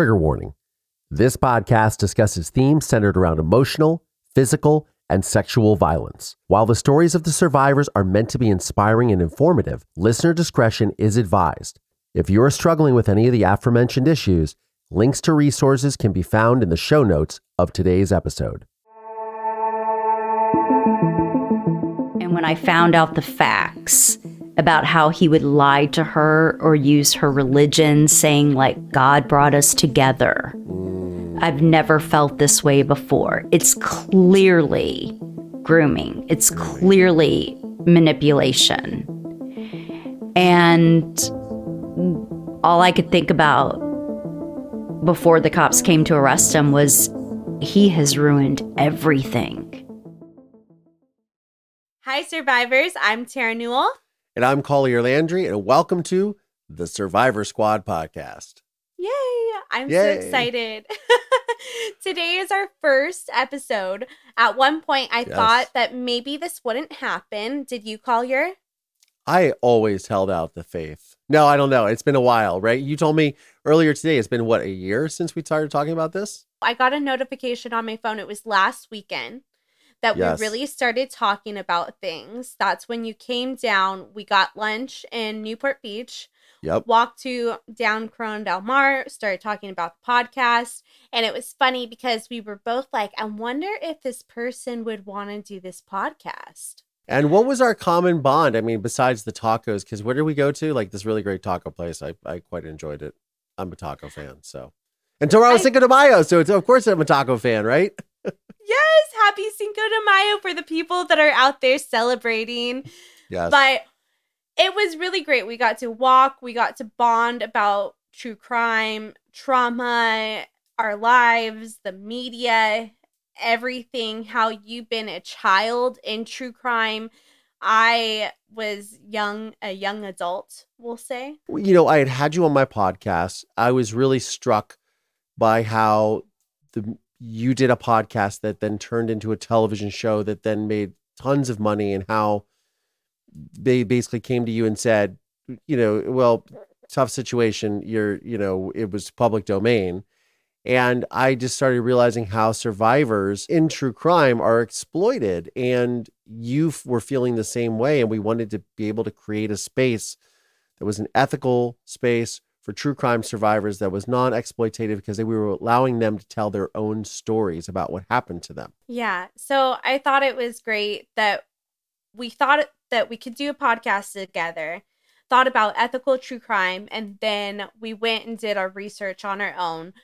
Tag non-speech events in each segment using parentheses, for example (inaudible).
Trigger warning this podcast discusses themes centered around emotional, physical, and sexual violence. While the stories of the survivors are meant to be inspiring and informative, listener discretion is advised. If you are struggling with any of the aforementioned issues, links to resources can be found in the show notes of today's episode. And when I found out the facts about how he would lie to her or use her religion, saying, like, God brought us together, I've never felt this way before. It's clearly grooming, it's clearly manipulation. And all I could think about before the cops came to arrest him was he has ruined everything. Hi, survivors. I'm Terra Newell. And I'm Collier Landry, and welcome to the Survivor Squad podcast. Yay! I'm Yay. so excited. (laughs) Today is our first episode. At one point, I Yes. thought that maybe this wouldn't happen. Did you, Collier? I always held out the faith. No, I don't know. It's been a while, right? You told me earlier today it's been what, a year since we started talking about this? I got a notification on my phone. It was last weekend that Yes. we really started talking about things. That's when you came down. We got lunch in Newport Beach. Yep. walked to down Corona Del Mar, started talking about the podcast. And it was funny because we were both like, I wonder if this person would want to do this podcast. And what was our common bond? I mean, besides the tacos, because where did we go to? Like this really great taco place. I, I quite enjoyed it. I'm a taco fan. So, and tomorrow was I- Cinco de Mayo. So, it's, of course, I'm a taco fan, right? Yes, happy Cinco de Mayo for the people that are out there celebrating. Yes. But it was really great. We got to walk, we got to bond about true crime, trauma, our lives, the media, everything, how you've been a child in true crime. I was young, a young adult, we'll say. you know, I had had you on my podcast. I was really struck by how the you did a podcast that then turned into a television show that then made tons of money and how they basically came to you and said, you know, well, tough situation. You're, you know, it was public domain. And I just started realizing how survivors in true crime are exploited. And you were feeling the same way. And we wanted to be able to create a space that was an ethical space for true crime survivors that was non exploitative because they, we were allowing them to tell their own stories about what happened to them. Yeah. So I thought it was great that we thought that we could do a podcast together, thought about ethical true crime, and then we went and did our research on our own.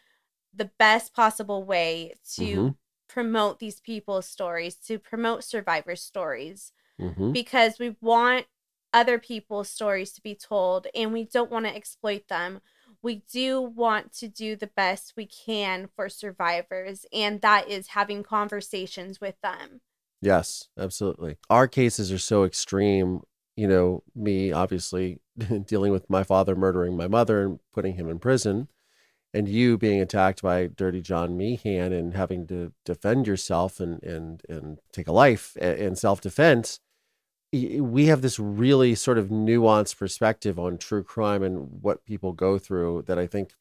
The best possible way to Mhm. promote these people's stories, to promote survivor stories, Mhm. because we want other people's stories to be told and we don't want to exploit them. We do want to do the best we can for survivors, and that is having conversations with them. Yes, absolutely. Our cases are so extreme. You know, me obviously (laughs) dealing with my father murdering my mother and putting him in prison, and you being attacked by Dirty John Meehan and having to defend yourself and and and take a life in self defense. We have this really sort of nuanced perspective on true crime and what people go through that I think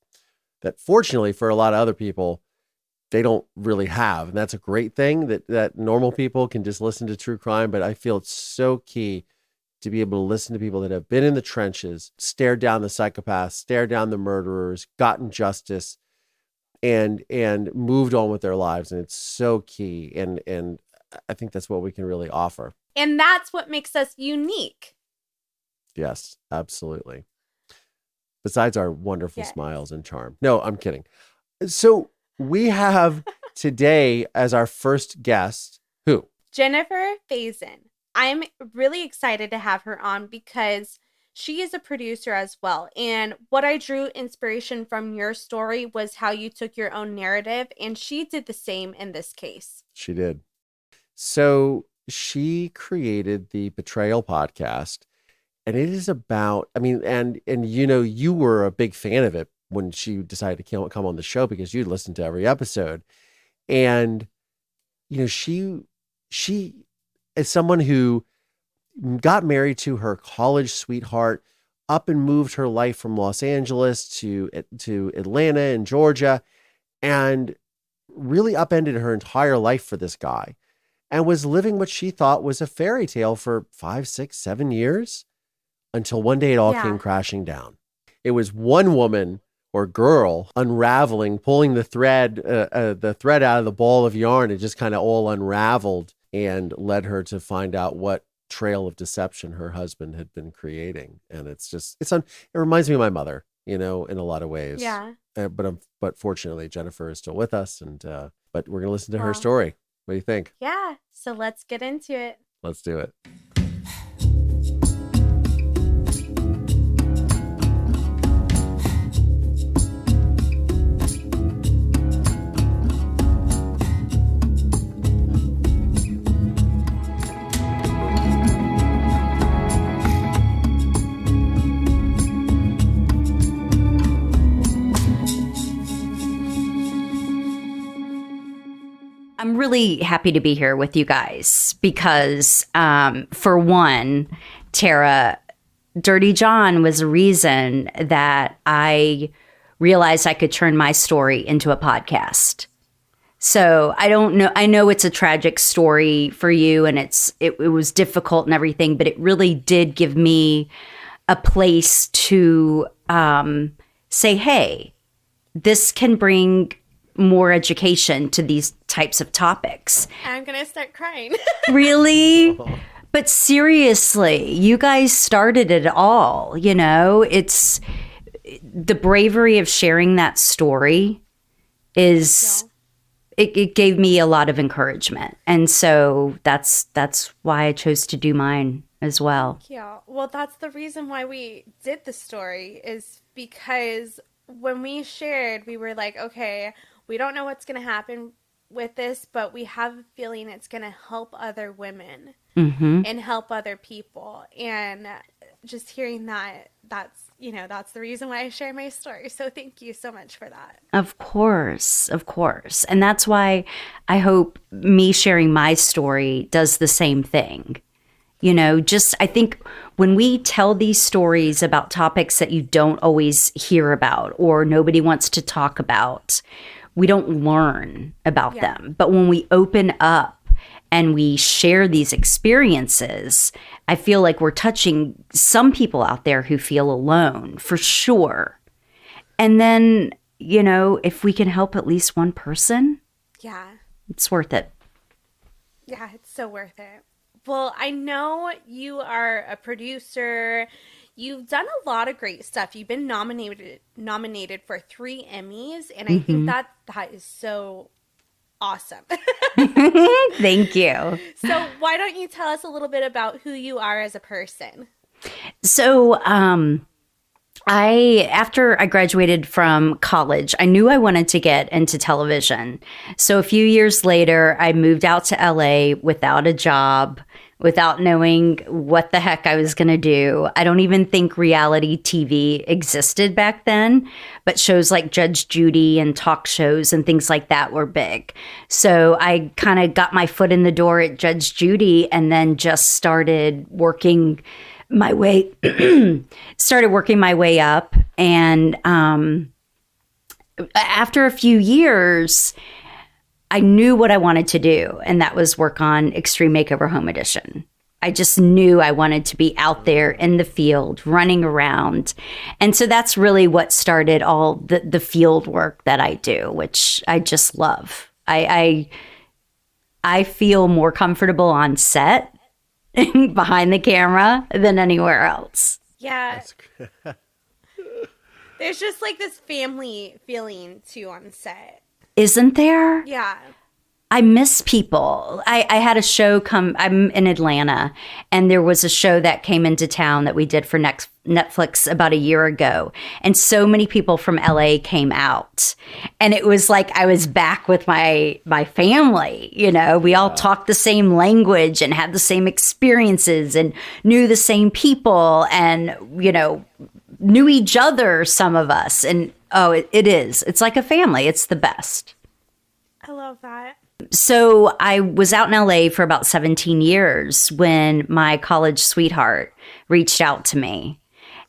that fortunately for a lot of other people they don't really have. And that's a great thing that that normal people can just listen to true crime but i feel it's so key to be able to listen to people that have been in the trenches stared down the psychopaths stared down the murderers gotten justice and and moved on with their lives. And it's so key and and i think that's what we can really offer And that's what makes us unique. yes absolutely besides our wonderful Yes. smiles and charm no i'm kidding so we have (laughs) today as our first guest who Jenifer Faison. I'm really excited to have her on because she is a producer as well. And what I drew inspiration from your story was how you took your own narrative, and she did the same in this case. She did. So she created the Betrayal podcast, and it is about. I mean, and and you know, you were a big fan of it when she decided to come on the show because you listened to every episode, and you know, she she is someone who got married to her college sweetheart up and moved her life from Los Angeles to to Atlanta and Georgia and really upended her entire life for this guy and was living what she thought was a fairy tale for five, six, seven years until one day it all Yeah. came crashing down. It was one woman or girl unraveling, pulling the thread, uh, uh, the thread out of the ball of yarn. It just kind of all unraveled and led her to find out what trail of deception her husband had been creating. And it's just, it's un, it reminds me of my mother, you know, in a lot of ways. Yeah. Uh, but um, but fortunately, Jenifer is still with us, and uh, but we're gonna listen to Wow. her story. What do you think? Yeah. So let's get into it. Let's do it. I'm really happy to be here with you guys because, um, for one, Terra, Dirty John was a reason that I realized I could turn my story into a podcast. So I don't know. I know it's a tragic story for you, and it's it, it was difficult and everything, but it really did give me a place to um, say, "Hey, this can bring more education to these types of topics." I'm going to start crying. (laughs) really? But seriously, you guys started it all. You know, it's the bravery of sharing that story is it, it gave me a lot of encouragement. And so that's that's why I chose to do mine as well. Yeah, well, that's the reason why we did the story is because when we shared, we were like, okay, we don't know what's going to happen with this, but we have a feeling it's going to help other women hmm and help other people. And just hearing that, that's, you know, that's the reason why I share my story. So thank you so much for that. Of course, of course. And that's why I hope me sharing my story does the same thing. You know, just I think when we tell these stories about topics that you don't always hear about or nobody wants to talk about, we don't learn about Yeah. them. But when we open up and we share these experiences, I feel like we're touching some people out there who feel alone for sure. And then, you know, if we can help at least one person, Yeah. it's worth it. Yeah, it's so worth it. Well, I know you are a producer. You've done a lot of great stuff. You've been nominated nominated for 3 Emmys and I think that that is so awesome. (laughs) Thank you. so, why don't you tell us a little bit about who you are as a person? So, um, I after I graduated from college, I knew I wanted to get into television. So a few years later, I moved out to LA without a job, without knowing what the heck I was going to do. I don't even think reality TV existed back then, but shows like Judge Judy and talk shows and things like that were big. So I kind of got my foot in the door at Judge Judy and then just started working my way (clears throat) started working my way up and um after a few years I knew what I wanted to do and that was work on Extreme Makeover Home Edition. I just knew I wanted to be out there in the field, running around. And so that's really what started all the, the field work that I do, which I just love. I, I I feel more comfortable on set (laughs) behind the camera than anywhere else. Yeah. (laughs) (laughs) There's just like this family feeling too on set. Isn't there? Yeah. I miss people. I, I had a show come, I'm in Atlanta, and there was a show that came into town that we did for next Netflix about a year ago. And so many people from LA came out. And it was like I was back with my my family. You know, we all talked the same language and had the same experiences and knew the same people and, you know, knew each other, some of us. And oh, it, it is. It's like a family. It's the best I love that. so I was out in LA for about 17 years when my college sweetheart reached out to me.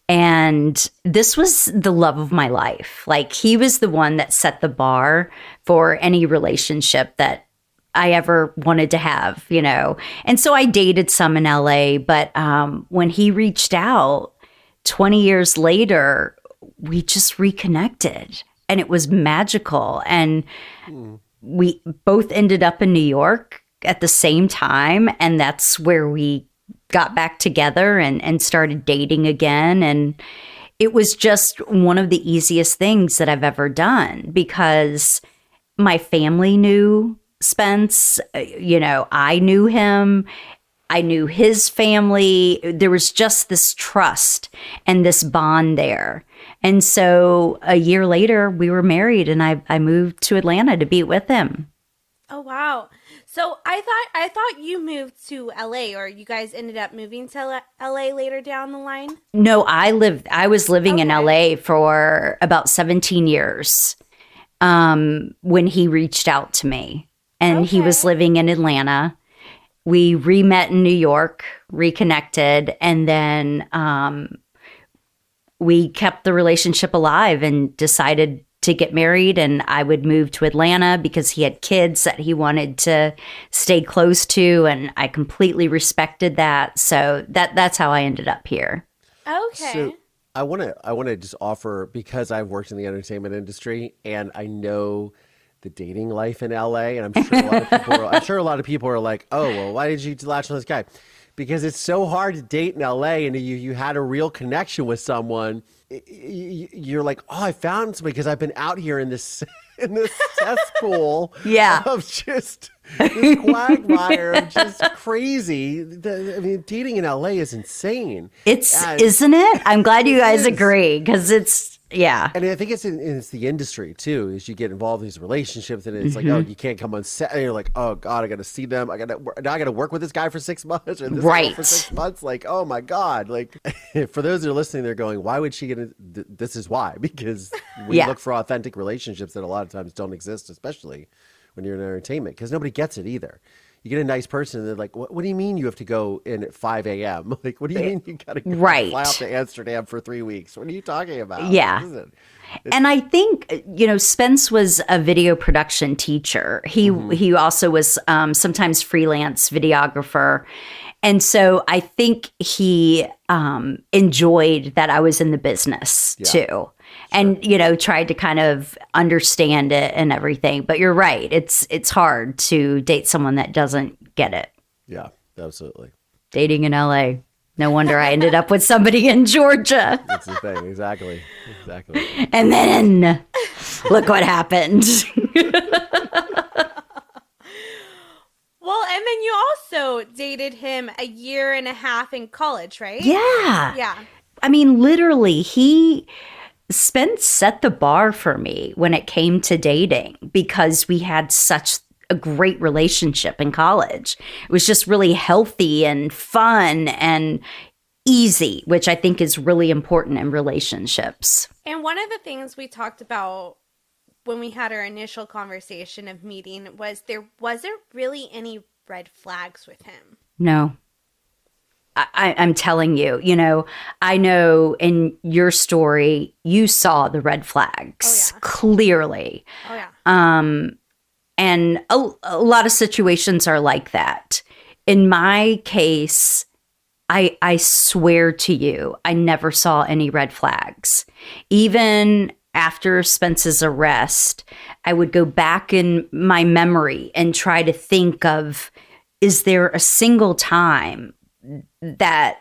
And this was the love of my life. Like he was the one that set the bar for any relationship that I ever wanted to have, you know. And so I dated some in LA, but um, when he reached out 20 years later, we just reconnected and it was magical. And we both ended up in New York at the same time. And that's where we got back together and, and started dating again. And it was just one of the easiest things that I've ever done because my family knew Spence. Uh, You know, I knew him. I knew his family. There was just this trust and this bond there. And so a year later, we were married and I, I moved to Atlanta to be with him. Oh wow. So I thought I thought you moved to LA or you guys ended up moving to LA later down the line. No, I lived, I was living in LA for about 17 years um, when he reached out to me. And he was living in Atlanta. We re met in New York, reconnected, and then um, we kept the relationship alive and decided to get married. And I would move to Atlanta because he had kids that he wanted to stay close to. And I completely respected that. So that that's how I ended up here. Okay. So I want to I want to just offer because I've worked in the entertainment industry and I know the dating life in LA, and I'm sure a lot of people are, I'm sure a lot of people are like, oh well, why did you latch on this guy? Because it's so hard to date in LA, and you you had a real connection with someone. You're like, oh, I found somebody because I've been out here in this (laughs) in this cesspool Yeah. of just this quagmire of just crazy. The, I mean, dating in LA is insane. It's And- isn't it? I'm glad you guys agree because it's yeah. And I think it's in, it's the industry too. Is you get involved in these relationships, and it's like, oh, Mm-hmm. you can't come on set. And you're like, oh god, I got to see them. I got to now I got to work with this guy for six (laughs) months, or this Right. for six months. Like, oh my god. Like, (laughs) for those that are listening, they're going, why would she get? In, this is why (laughs) because we Yeah. look for authentic relationships that a lot of times don't exist, especially when you're in entertainment, because nobody gets it either. You get a nice person, and they're like, what, what do you mean you have to go in at 5 a.m.? (laughs) Like, what do you mean you got to go Right. fly out to Amsterdam for three weeks? What are you talking about? Yeah. Isn't- And I think you know Spence was a video production teacher. He he also was um, sometimes freelance videographer, and so I think he um, enjoyed that I was in the business too, and you know tried to kind of understand it and everything. But you're right; it's it's hard to date someone that doesn't get it. Yeah, absolutely. Dating in LA. No wonder I ended up with somebody in Georgia. That's the thing. Exactly. Exactly. And then look what happened. well, and then you also dated him a year and a half in college, right? yeah. Yeah. I mean, literally, he Spence set the bar for me when it came to dating because we had such a great relationship in college. It was just really healthy and fun and easy, which I think is really important in relationships. And one of the things we talked about when we had our initial conversation of meeting was there wasn't really any red flags with him. No. I, I'm telling you, you know, I know in your story, you saw the red flags Oh, yeah. clearly. Oh yeah. Um, and a, a lot of situations are like that. In my case, I I swear to you, I never saw any red flags. Even after Spence's arrest, I would go back in my memory and try to think of is there a single time that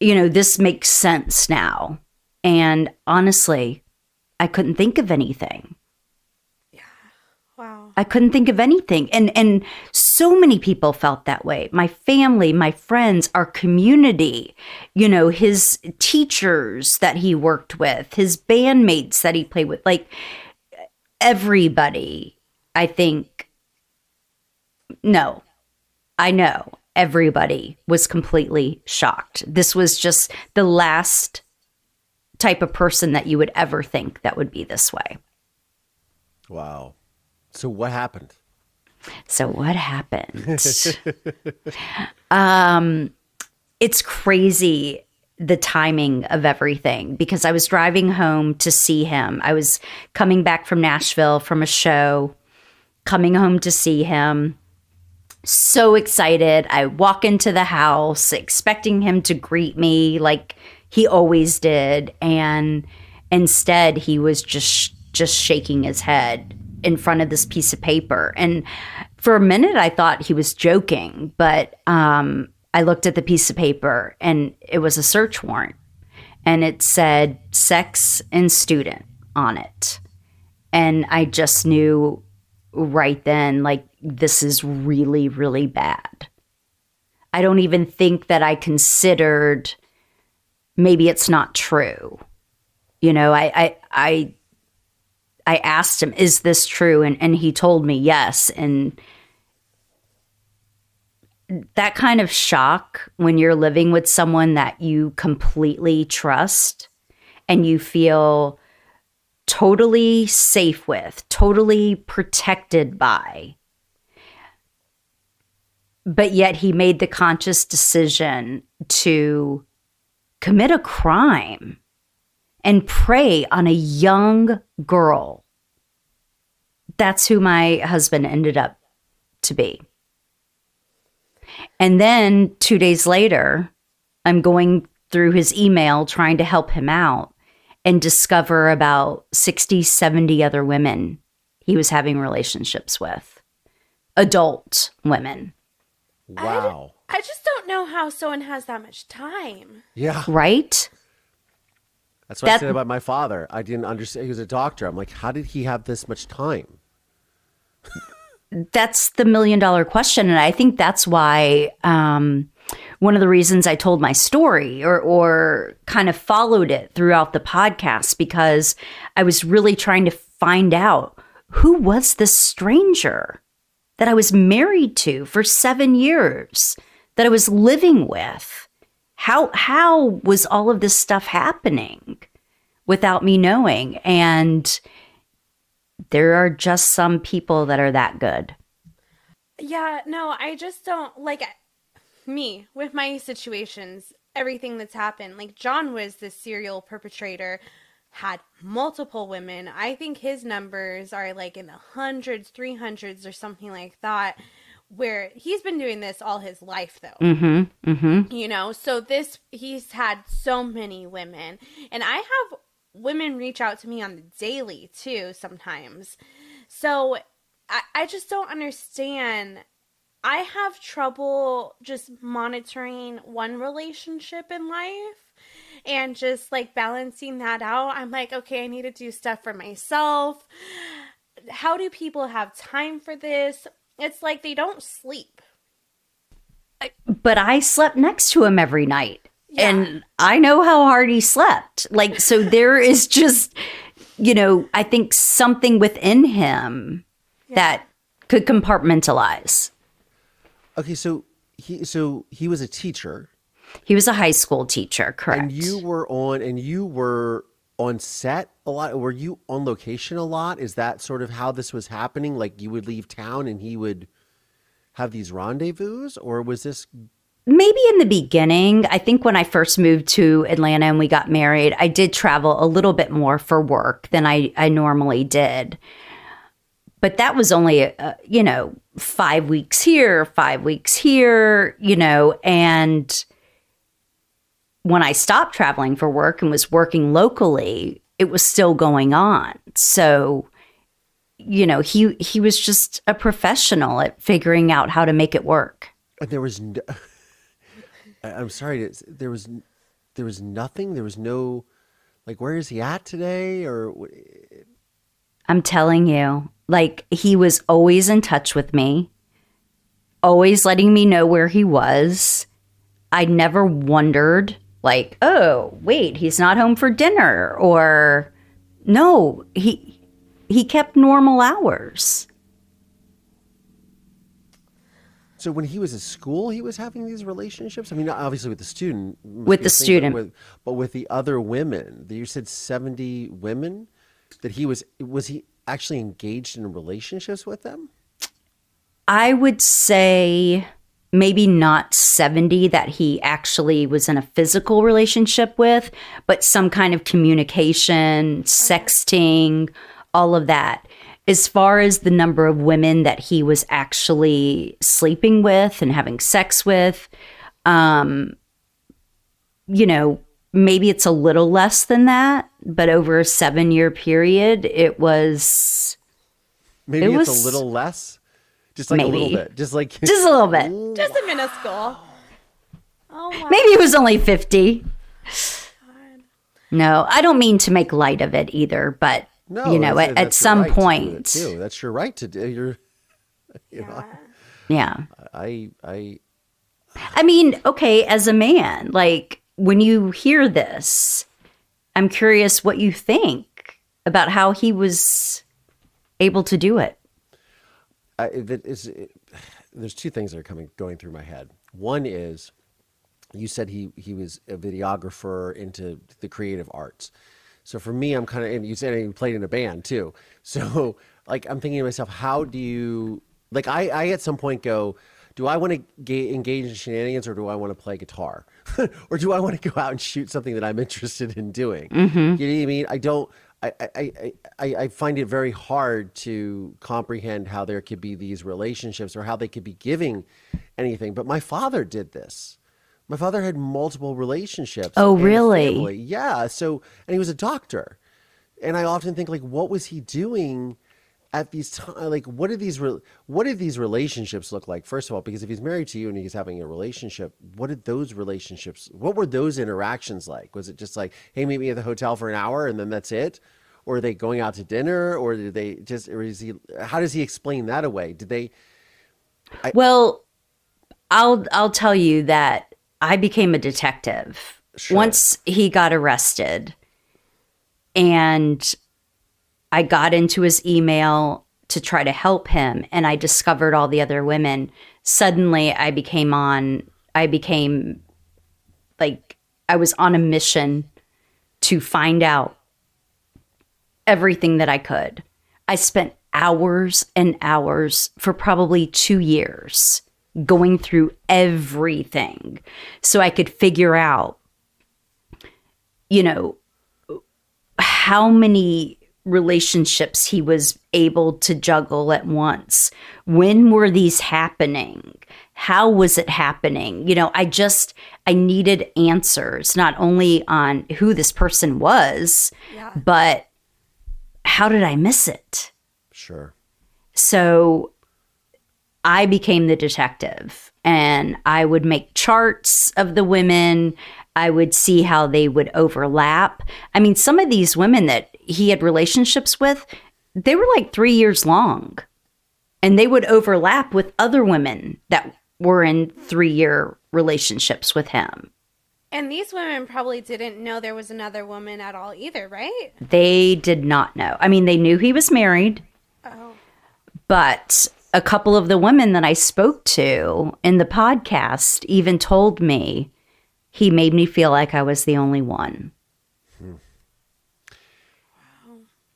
you know this makes sense now? And honestly, I couldn't think of anything. Yeah. Wow. I couldn't think of anything. And and so many people felt that way. My family, my friends, our community, you know, his teachers that he worked with, his bandmates that he played with, like everybody, I think no. I know everybody was completely shocked. This was just the last type of person that you would ever think that would be this way. Wow. So what happened? So what happened? (laughs) um, it's crazy. the timing of everything because I was driving home to see him. I was coming back from Nashville from a show, coming home to see him. So excited. I walk into the house expecting him to greet me like he always did and instead he was just just shaking his head in front of this piece of paper. And for a minute I thought he was joking, but um I looked at the piece of paper and it was a search warrant and it said sex and student on it. And I just knew right then, like, this is really, really bad. I don't even think that I considered maybe it's not true. You know, I, I, I, I asked him, is this true? And, and he told me yes. And that kind of shock when you're living with someone that you completely trust and you feel totally safe with, totally protected by. But yet he made the conscious decision to commit a crime and prey on a young girl. That's who my husband ended up to be. And then two days later, I'm going through his email trying to help him out and discover about 60, 70 other women he was having relationships with, adult women. Wow. I, I just don't know how someone has that much time. Yeah. Right? That's what I said about my father. I didn't understand. He was a doctor. I'm like, how did he have this much time? (laughs) that's the million dollar question and i think that's why um, one of the reasons i told my story or, or kind of followed it throughout the podcast because i was really trying to find out who was this stranger that i was married to for seven years that i was living with how how was all of this stuff happening without me knowing and there are just some people that are that good. Yeah, no, I just don't like me with my situations, everything that's happened. Like John was the serial perpetrator, had multiple women. I think his numbers are like in the hundreds, 300s or something like that where he's been doing this all his life though. Mm-hmm. Mm-hmm. You know, so this he's had so many women and I have women reach out to me on the daily too sometimes. So I, I just don't understand. I have trouble just monitoring one relationship in life and just like balancing that out. I'm like, okay, I need to do stuff for myself. How do people have time for this? It's like they don't sleep. But I slept next to him every night. Yeah. And I know how hard he slept. Like, so there (laughs) is just, you know, I think something within him that could compartmentalize. Okay, so he so he was a teacher, He was a high school teacher, correct? and you were on and you were on set a lot. Were you on location a lot? Is that sort of how this was happening? Like you would leave town and he would have these rendezvous, or was this? maybe in the beginning, I think when I first moved to Atlanta and we got married, I did travel a little bit more for work than I, I normally did. But that was only, uh, you know, five weeks here, five weeks here, you know, and when I stopped traveling for work and was working locally, it was still going on. So, you know, he he was just a professional at figuring out how to make it work. And there was. No, (laughs) I'm sorry. There was. There was nothing. There was no. Like, where is he at today? Or I'm telling you, like he was always in touch with me, always letting me know where he was. I never wondered, like, oh, wait, he's not home for dinner, or no, he he kept normal hours. So when he was at school, he was having these relationships. I mean, obviously with the student, With the a thing, but student. with- but with the other women. You said seventy women. That he was was he actually engaged in relationships with them? I would say maybe not 70 that he actually was in a physical relationship with, but some kind of communication, sexting, all of that. As far as the number of women that he was actually sleeping with and having sex with, um, you know, maybe it's a little less than that, but over a seven year period, it was Maybe It it's was- a little less. Just like a little bit. Just like (laughs) just a little bit. Just a minuscule. Oh my Maybe it was only 50. No, I don't mean to make light of it either, but No, you know, at, at some right to point, too. That's your right to do. You're, (laughs) you know, yeah. I, I, I mean, okay, as a man, like when you hear this, I'm curious what you think about how he was able to do it. I that is. It, there's two things that are coming going through my head. One is, you said he he was a videographer into the creative arts. So for me, I'm kind of, and you said he played in a band too. (laughs) So like, I'm thinking to myself, how do you like? I I at some point go. Do I want to ga- engage in shenanigans or do I want to play guitar? (laughs) or do I want to go out and shoot something that I'm interested in doing? Mm-hmm. You know what I mean? I don't. I, I, I I find it very hard to comprehend how there could be these relationships or how they could be giving anything. But my father did this. My father had multiple relationships. Oh, really? Yeah. So, and he was a doctor. And I often think, like, what was he doing at these times? Like, what did these re- what did these relationships look like? First of all, because if he's married to you and he's having a relationship, what did those relationships? What were those interactions like? Was it just like, hey, meet me at the hotel for an hour and then that's it? Or are they going out to dinner? Or did they just? Or is he? How does he explain that away? Did they? Well, I'll I'll tell you that I became a detective Sure. once he got arrested, and I got into his email to try to help him, and I discovered all the other women. Suddenly, I became on. I became like I was on a mission to find out everything that I could. I spent hours and hours for probably two years going through everything so I could figure out, you know, how many relationships he was able to juggle at once. When were these happening? How was it happening? You know, I just, I needed answers, not only on who this person was, Yeah. but how did I miss it? Sure. So I became the detective and I would make charts of the women. I would see how they would overlap. I mean, some of these women that he had relationships with, they were like three years long and they would overlap with other women that were in three year relationships with him. And these women probably didn't know there was another woman at all either, right? They did not know. I mean, they knew he was married. Oh. But a couple of the women that I spoke to in the podcast even told me he made me feel like I was the only one.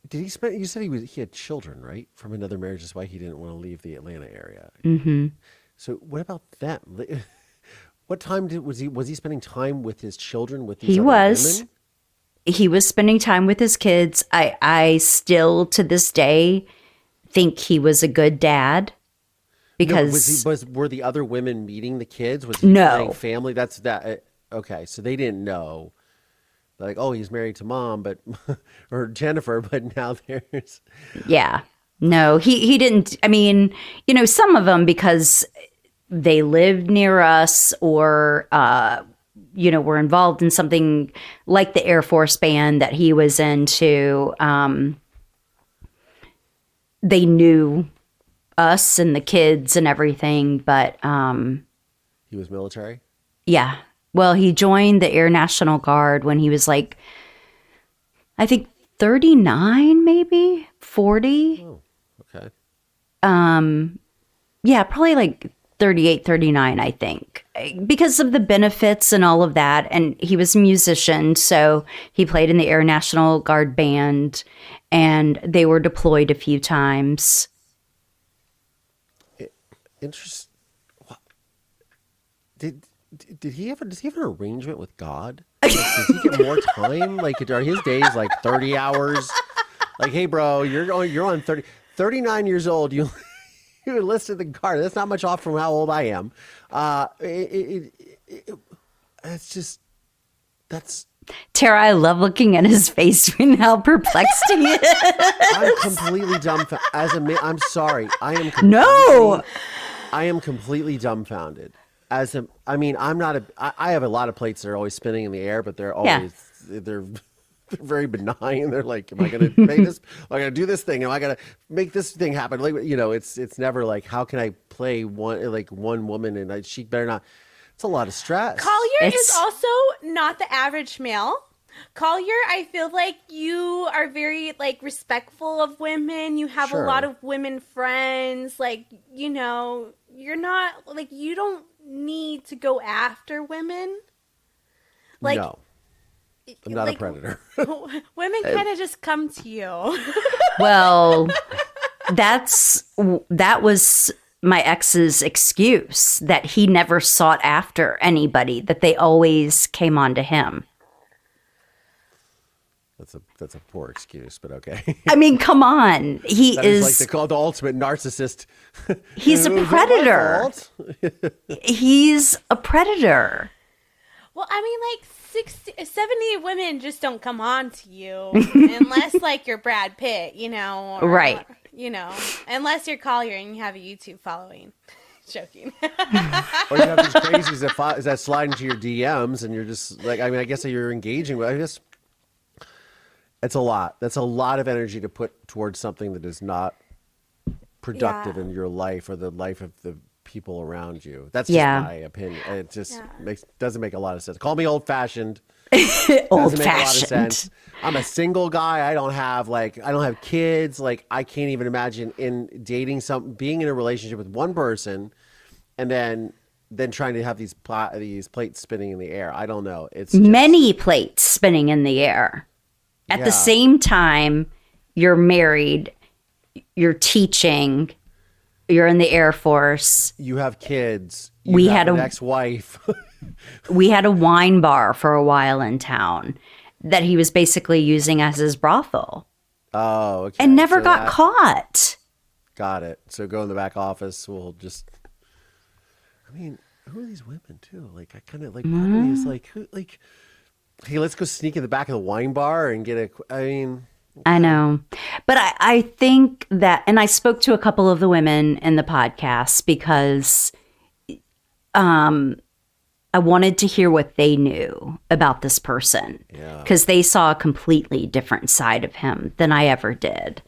Did he spend? You said he was. He had children, right, from another marriage. That's why he didn't want to leave the Atlanta area. Mm-hmm. So what about them? (laughs) What time did was he? Was he spending time with his children? With these He was. women? He was spending time with his kids. I, I still to this day think he was a good dad No, because was he? Was were the other women meeting the kids? Was he No. playing family? That's that. Okay, so they didn't know. Like, oh, he's married to mom, but (laughs) or Jenifer, but now (laughs) there's Yeah. No, he he didn't. I mean, you know, some of them because they lived near us or uh you know, were involved in something like the Air Force band that he was into. Um they knew us and the kids and everything, but um he was military. yeah. Well, he joined the Air National Guard when he was like I think 39 maybe, 40. Okay, Um, Yeah, probably like 38, 39, I think, because of the benefits and all of that. And he was a musician, so he played in the Air National Guard band, and they were deployed a few times. interest. did did he have does he have an arrangement with God? (laughs) Like, does he get more time? Like are his days like thirty hours? Like, hey, bro, you're on you're on 30, 39 years old. You (laughs) you enlisted the guard. That's not much off from how old I am. Uh, it, it, it, it, it's just that's Terra, I love looking at his face (laughs) and how perplexed he is. I'm completely dumbfounded. As a man, I'm sorry. I am No. I am completely dumbfounded. As a, I mean, I'm not a. I, I have a lot of plates that are always spinning in the air, but they're Yeah. always they're. They're (laughs) very benign. They're like, am I going to make this? Am I going to do this thing? Am I going to make this thing happen? Like, you know, it's it's never like, how can I play one like one woman and I, she better not. It's a lot of stress. Collier It's- is also not the average male. Collier, I feel like you are very like respectful of women. You have Sure. a lot of women friends. Like, you know, you're not like you don't need to go after women. Like no, I'm not like, a predator. (laughs) Women kind of just come to you. (laughs) Well, that's that was my ex's excuse that he never sought after anybody, that they always came on to him. That's a that's a poor excuse, but okay. I mean, come on. He That is, is like the, the ultimate narcissist. (laughs) he's a (laughs) predator. (laughs) He's a predator. well, I mean, like 60, 70 women just don't come on to you unless like you're Brad Pitt, you know, or, Right. You know, unless you're Collier and you have a YouTube following. Joking. Or you have these crazies that, fi- that slide into your DMs, and you're just like, I mean, I guess you're engaging with. I guess it's a lot. That's a lot of energy to put towards something that is not productive Yeah. in your life or the life of the people around you. That's just Yeah. my opinion. It just Yeah. makes doesn't make a lot of sense. Call me old fashioned. Old (laughs) doesn't make a lot of fashioned. I'm a single guy. I don't have like I don't have kids. Like I can't even imagine in dating some being in a relationship with one person and then then trying to have these pla- these plates spinning in the air. I don't know. It's just, Many plates spinning in the air. At Yeah. the same time, you're married, you're teaching, you're in the Air Force. you have kids. You We have had an a- ex-wife. (laughs) we had a wine bar for a while in town that he was basically using as his brothel oh, okay. and never So got that- caught. Got it. So go in the back office. We'll just. I mean, who are these women too? Like I kind of like part of me Mm. is like who like. Hey, let's go sneak in the back of the wine bar and get a. I mean, I know. But I, I think that, and I spoke to a couple of the women in the podcast because um, I wanted to hear what they knew about this person. Yeah. Because they saw a completely different side of him than I ever did.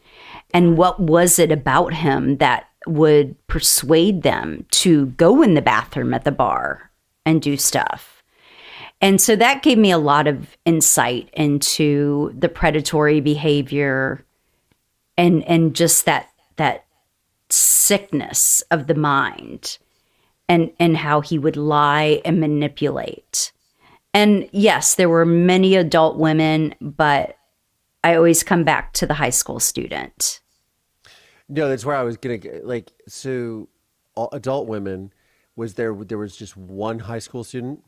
And what was it about him that would persuade them to go in the bathroom at the bar and do stuff? And so that gave me a lot of insight into the predatory behavior and and just that that sickness of the mind and and how he would lie and manipulate. And yes, there were many adult women, but I always come back to the high school student. No, that's where I was gonna. Like, so adult women, was there? There was just one high school student.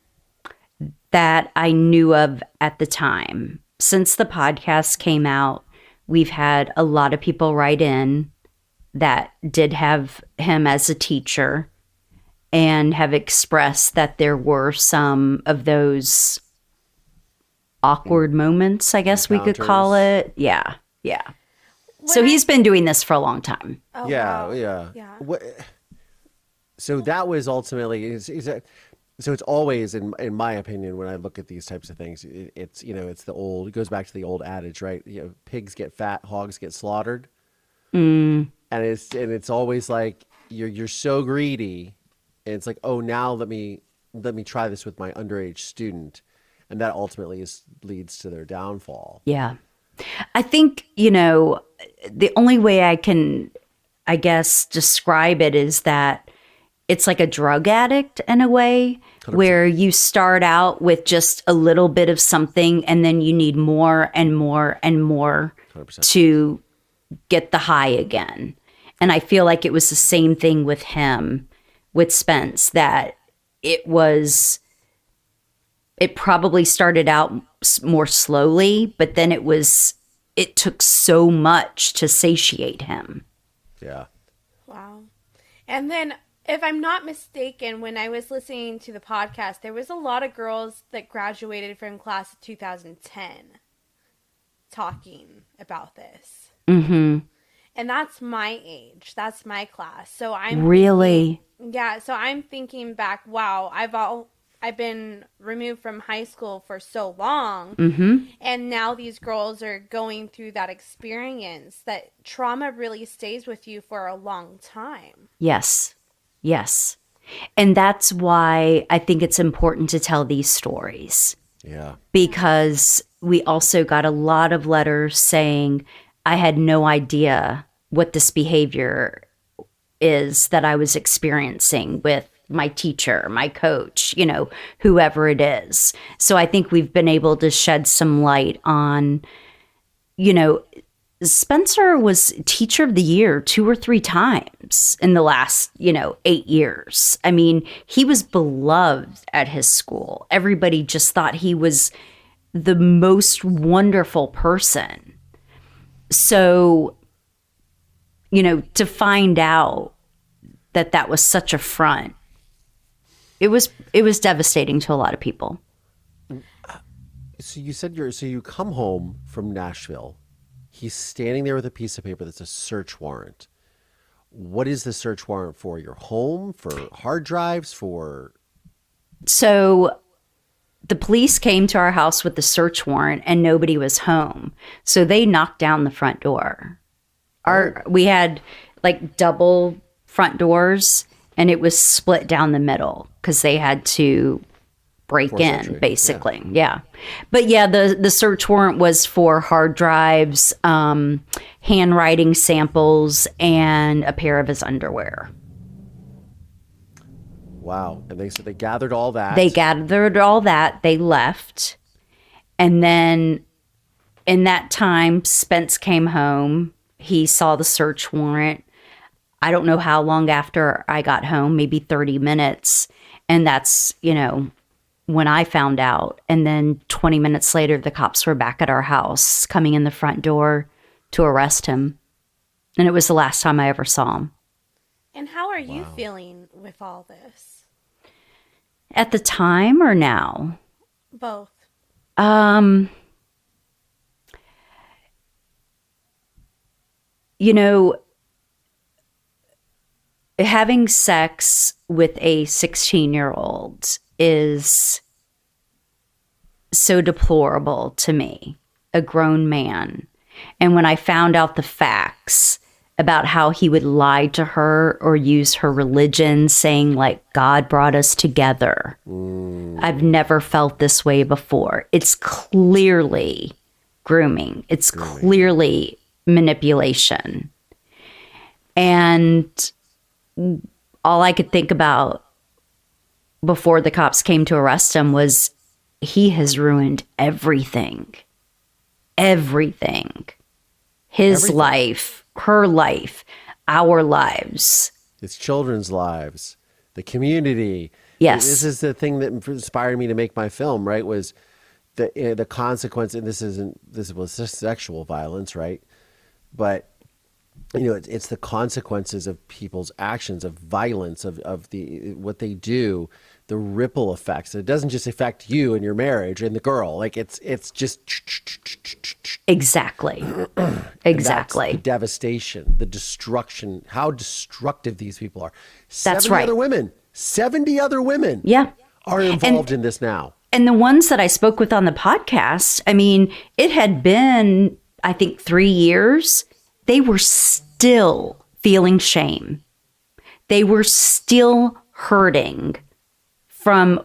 That I knew of at the time. Since the podcast came out, we've had a lot of people write in that did have him as a teacher and have expressed that there were some of those awkward moments, I guess we could call it. Yeah. Yeah. so I- he's been doing this for a long time. Oh, yeah, wow. yeah, Yeah. What? So that was ultimately is, is that, so it's always in in my opinion when I look at these types of things, it, it's you know it's the old it goes back to the old adage, right? You know, pigs get fat, hogs get slaughtered, mm. and it's and it's always like you're you're so greedy, and it's like oh now let me let me try this with my underage student, and that ultimately is leads to their downfall. Yeah. I think, you know, the only way I can, I guess, describe it is that it's like a drug addict in a way where you start out with just a little bit of something and then you need more and more and more 100%. to get the high again. And I feel like it was the same thing with him, with Spence, that it was it probably started out more slowly, but then it was it took so much to satiate him. Yeah. Wow. And then, if I'm not mistaken, when I was listening to the podcast, there was a lot of girls that graduated from class of 2010 talking about this. Mhm. And that's my age. That's my class. So I'm Really? Yeah, so I'm thinking back, wow, I've all I've been removed from high school for so long Mhm. and now these girls are going through that experience that trauma really stays with you for a long time. Yes. Yes. And that's why I think it's important to tell these stories. Yeah. because we also got a lot of letters saying I had no idea what this behavior is that I was experiencing with my teacher, my coach, you know, whoever it is. So I think we've been able to shed some light on, you know, Spencer was teacher of the year two or three times in the last, you know, eight years. I mean, he was beloved at his school. Everybody just thought he was the most wonderful person. So, you know, to find out that that was such a front, it was it was devastating to a lot of people. So you said you're so you come home from Nashville. He's standing there with a piece of paper that's a search warrant. What is the search warrant for? Your home? For hard drives? For So the police came to our house with the search warrant and nobody was home. So they knocked down the front door. Our oh. we had like double front doors and it was split down the middle cuz they had to break Force in entry, basically. Yeah. But yeah, the the search warrant was for hard drives, um handwriting samples and a pair of his underwear. wow. And they so they gathered all that. They gathered all that, they left. And then in that time, Spence came home. He saw the search warrant. I don't know how long after I got home, maybe 30 minutes. And that's, you know, when I found out. And then 20 minutes later, the cops were back at our house coming in the front door to arrest him. And it was the last time I ever saw him. And how are you feeling with all this? At the time or now? Both. Um, you know, having sex with a 16 year old is so deplorable to me, a grown man. And when I found out the facts about how he would lie to her or use her religion, saying, like, God brought us together, mm. I've never felt this way before. It's clearly grooming, it's clearly manipulation. And all I could think about before the cops came to arrest him was he has ruined everything. Everything. His Everything. life, her life, our lives. It's children's lives, the community. Yes. This is the thing that inspired me to make my film, right? Was the uh, the consequence, and this isn't this was just sexual violence, right? But you know, it's, it's the consequences of people's actions, of violence, of of the what they do, the ripple effects. It doesn't just affect you and your marriage and the girl. Like it's it's just Exactly. (clears throat) Exactly. the devastation, the destruction, how destructive these people are. That's 70 right. other women, 70 other women Yeah. are involved in this now. And the ones that I spoke with on the podcast, I mean, it had been, I think, three years. They were still feeling shame. They were still hurting from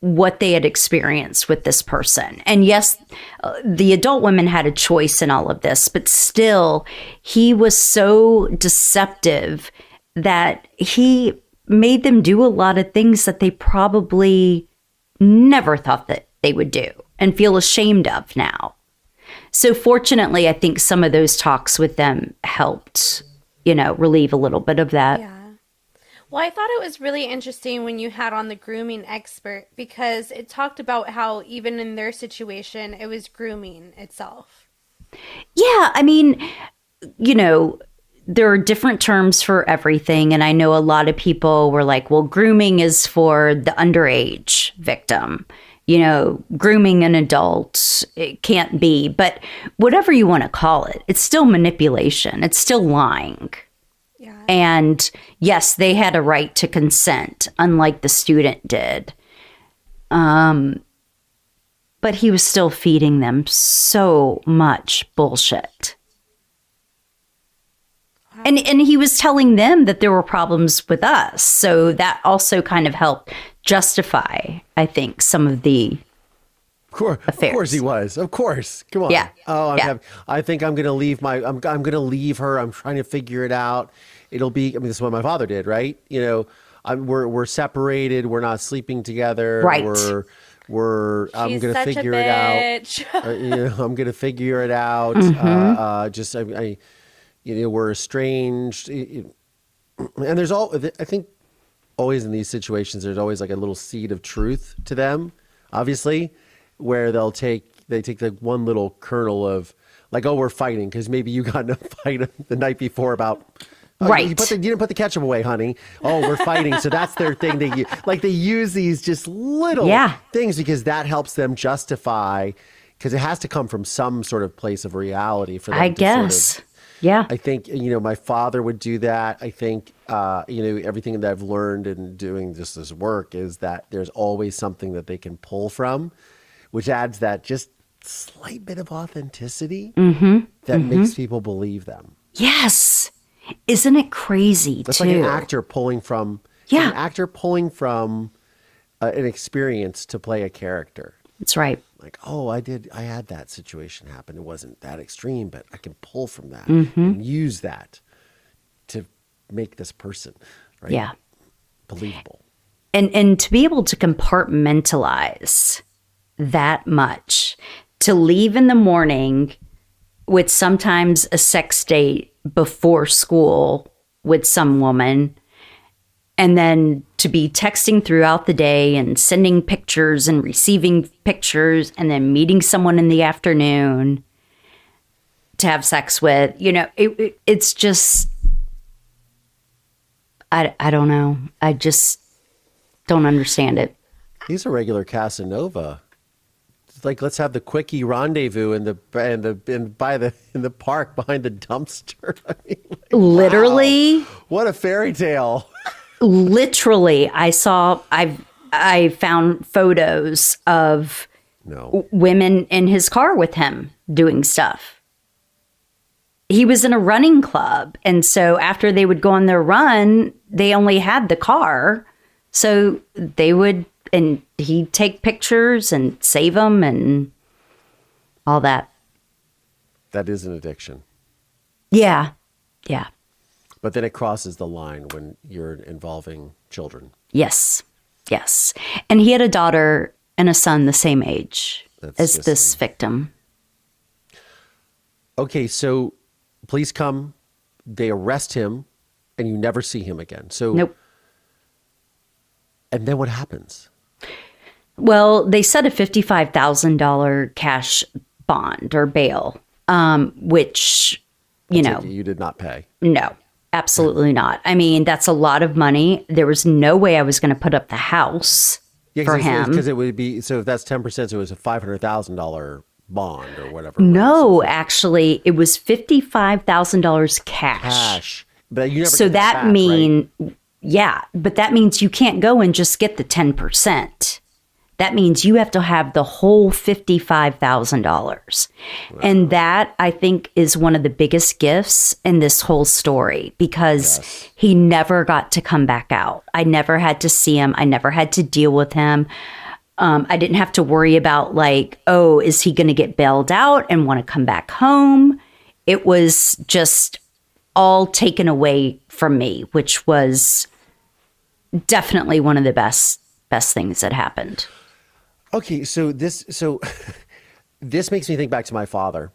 what they had experienced with this person. And yes, uh, the adult women had a choice in all of this, but still, he was so deceptive that he made them do a lot of things that they probably never thought that they would do and feel ashamed of now. So fortunately, I think some of those talks with them helped, you know, relieve a little bit of that. Yeah. Well, I thought it was really interesting when you had on the grooming expert because it talked about how even in their situation, it was grooming itself. Yeah, I mean, you know, there are different terms for everything. And I know a lot of people were like, well, grooming is for the underage victim. You know, grooming an adult, it can't be. But whatever you want to call it, it's still manipulation, it's still lying. And yes, they had a right to consent, unlike the student did. Um, but he was still feeding them so much bullshit. And and he was telling them that there were problems with us. So that also kind of helped justify, I think, some of the Of course, of course he was. Of course. Come on. Yeah. Oh, I'm Yeah. hav- I think I'm going to leave my. I'm. I'm going to leave her. I'm trying to figure it out. It'll be. I mean, this is what my father did, right? You know, I'm. We're we're separated. We're not sleeping together. Right. We're. We're. I'm going to figure it out. uh, you know, I'm gonna figure it out. Mm-hmm. Uh, uh, just I, I, you know, we're estranged, It- it- and there's all. I think always in these situations, there's always like a little seed of truth to them. Obviously, where they'll take they take like one little kernel of like, oh, we're fighting because maybe you got in a (laughs) fight the night before about. Oh, Right. You, put the, you didn't put the ketchup away, honey. Oh, we're fighting. so that's their thing. They u- (laughs) like they use these just little Yeah. things because that helps them justify because it has to come from some sort of place of reality for them I to sort of- guess. yeah. I think you know my father would do that. I think uh, you know everything that I've learned in doing just this work is that there's always something that they can pull from, which adds that just slight bit of authenticity Mm-hmm. that makes people believe them. yes. Isn't it crazy That's too? like an actor pulling from Yeah. an actor pulling from uh, an experience to play a character. That's right. Like, oh, I did, I had that situation happen. It wasn't that extreme, but I can pull from that Mm-hmm. and use that to make this person, right? Yeah. believable. and and to be able to compartmentalize that much to leave in the morning with sometimes a sex date before school with some woman and then to be texting throughout the day and sending pictures and receiving pictures and then meeting someone in the afternoon to have sex with you know it, it, it's just I, I don't know i just don't understand it He's a regular Casanova. Like let's have the quickie rendezvous in the in the in by the in the park behind the dumpster. (laughs) I mean, like, literally what a fairy tale. literally i saw i i found photos of No, women in his car with him doing stuff he was in a running club and so after they would go on their run they only had the car so they would and he'd take pictures and save them and all that that is an addiction. yeah yeah But then it crosses the line when you're involving children. Yes. Yes. And he had a daughter and a son the same age That's as this victim. Okay, so police come, they arrest him, and you never see him again. So Nope. And then what happens? Well, they set a $55,000 cash bond or bail, um, which, you know, you did not pay. no, absolutely not. I mean, that's a lot of money. There was no way I was going to put up the house for him. because it would be so if that's ten percent, so it was a five hundred thousand dollar bond or whatever. no, actually, it was $55,000 cash. cash, but you never. so get that back, right? yeah but that means you can't go and just get the 10% that means you have to have the whole $55000 and that i think is one of the biggest gifts in this whole story because he never got to come back out. I never had to see him. I never had to deal with him. Um, I didn't have to worry about like, oh, is he going to get bailed out and want to come back home? It was just all taken away from me, which was definitely one of the best best things that happened. Okay, so this so (laughs) this makes me think back to my father.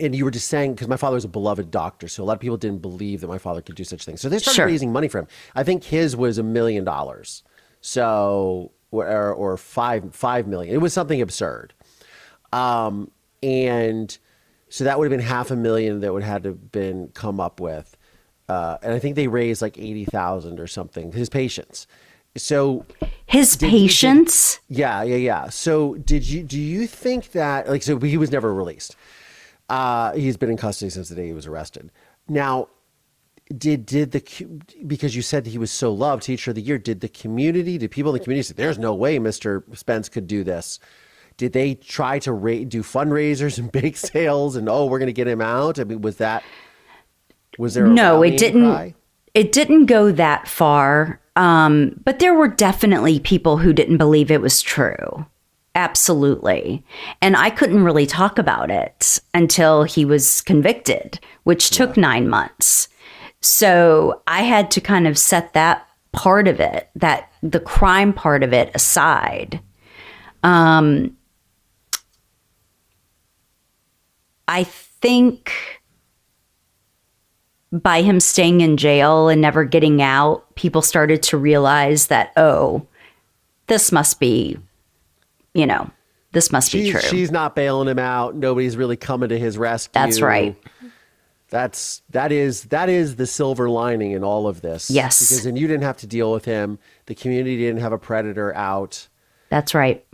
and you were just saying because my father was a beloved doctor, so a lot of people didn't believe that my father could do such things. So they started Sure. raising money for him. I think his was a million dollars, so or or five five million. It was something absurd, um, and so that would have been half a million that would have had to have been come up with, uh, and I think they raised like eighty thousand or something. His patients. So His patients. yeah, yeah, yeah. So did you do you think that like so he was never released? Uh he's been in custody since the day he was arrested. Now did did the because you said he was so loved teacher of the year did the community did people in the community say there's no way Mr. Spence could do this did they try to ra- do fundraisers and (laughs) bake sales and oh we're going to get him out I mean was that was there No, it didn't. cry? It didn't go that far. Um, but there were definitely people who didn't believe it was true. Absolutely. And I couldn't really talk about it until he was convicted, which took nine months. So I had to kind of set that part of it, that the crime part of it aside. Um, I think by him staying in jail and never getting out, people started to realize that, oh, this must be, you know, this must be She's, true. she's not bailing him out. Nobody's really coming to his rescue. That's right. That's that is that is the silver lining in all of this. Yes. Because then you didn't have to deal with him. The community didn't have a predator out, That's right.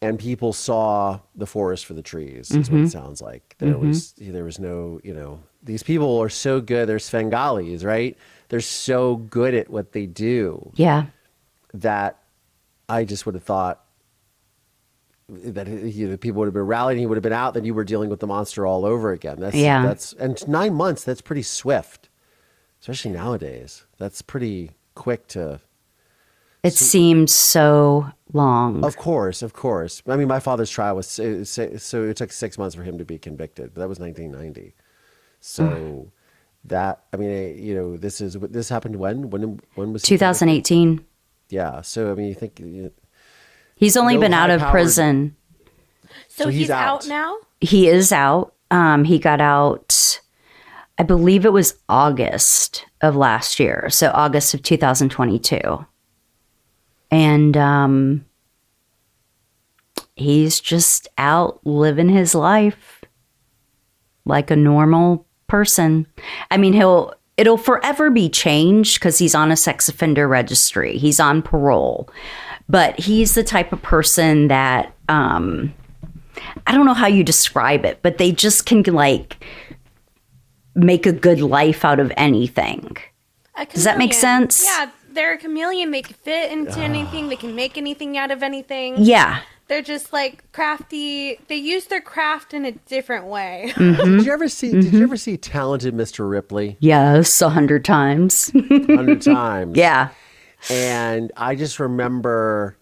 and people saw the forest for the trees. Is Mm-hmm. what it sounds like. There was there was no you know these people are so good. They're Svengalis, right? They're so good at what they do Yeah. that I just would have thought that you know, people would have been rallying, he would have been out, then you were dealing with the monster all over again. That's Yeah. That's and nine months. That's pretty swift, especially nowadays. That's pretty quick to. It seemed so long. Of course, of course. I mean, my father's trial was uh, so, so it took six months for him to be convicted. But that was 1990. So that I mean, you know, this is this happened when when when was he 2018. Yeah. So I mean, you think you- He's only No been out of high-powered- prison. So, So he's, he's out. out. now? He is out. Um, he got out, I believe it was August of last year. So August of 2022. And um, he's just out living his life like a normal person. I mean, he'll. It'll forever be changed because he's on a sex offender registry. He's on parole. But he's the type of person that um, I don't know how you describe it, but they just can like make a good life out of anything. A Does that make sense? Yeah, they're a chameleon. They can fit into anything. They can make anything out of anything. Yeah. They're just like crafty. They use their craft in a different way. (laughs) Did you ever see? Did Mm-hmm. you ever see Talented Mr. Ripley? Yes, a hundred times. hundred times. (laughs) yeah. And I just remember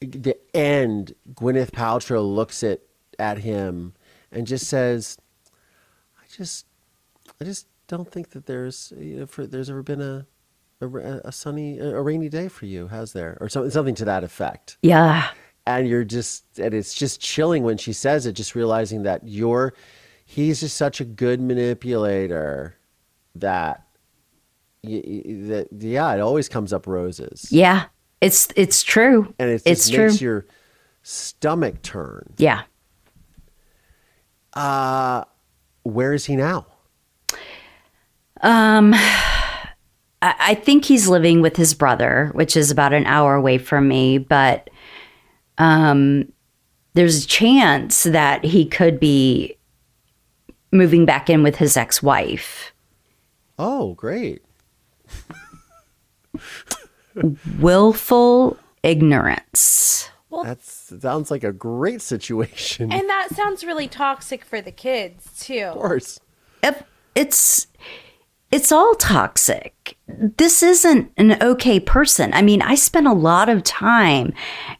the end. Gwyneth Paltrow looks at at him and just says, "I just, I just don't think that there's you know, for, there's ever been a." A, a sunny, a rainy day for you, has there, or something, something to that effect? Yeah. And you're just and it's just chilling when she says it just realizing that you're he's just such a good manipulator that that yeah it always comes up roses Yeah. It's it's true. and it it's true. makes your stomach turn yeah. where is he now Um I think he's living with his brother, which is about an hour away from me, but um there's a chance that he could be moving back in with his ex-wife. oh great willful ignorance. Well, that sounds like a great situation and that sounds really toxic for the kids, too. of course If- It's it's all toxic. This isn't an okay person. I mean, I spent a lot of time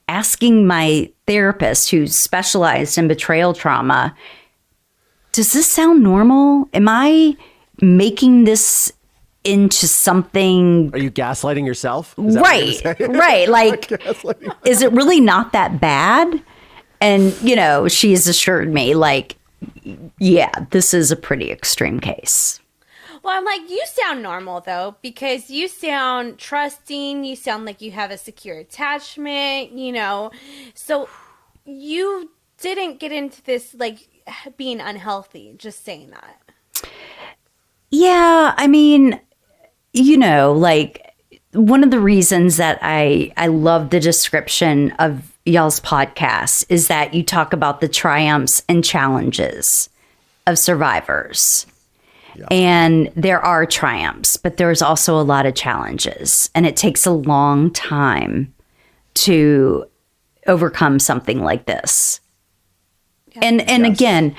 asking my therapist who's specialized in betrayal trauma, does this sound normal? Am I making this into something are you gaslighting yourself Is that you're right (laughs) right like is it really not that bad and you know she's assured me like yeah, this is a pretty extreme case. Well, I'm like, you sound normal though, because you sound trusting. You sound like you have a secure attachment, you know. So you didn't get into this like being unhealthy, just saying that. Yeah, I mean, you know, like one of the reasons that I I love the description of y'all's podcast is that you talk about the triumphs and challenges of survivors. And there are triumphs, but there's also a lot of challenges, and it takes a long time to overcome something like this. And and again,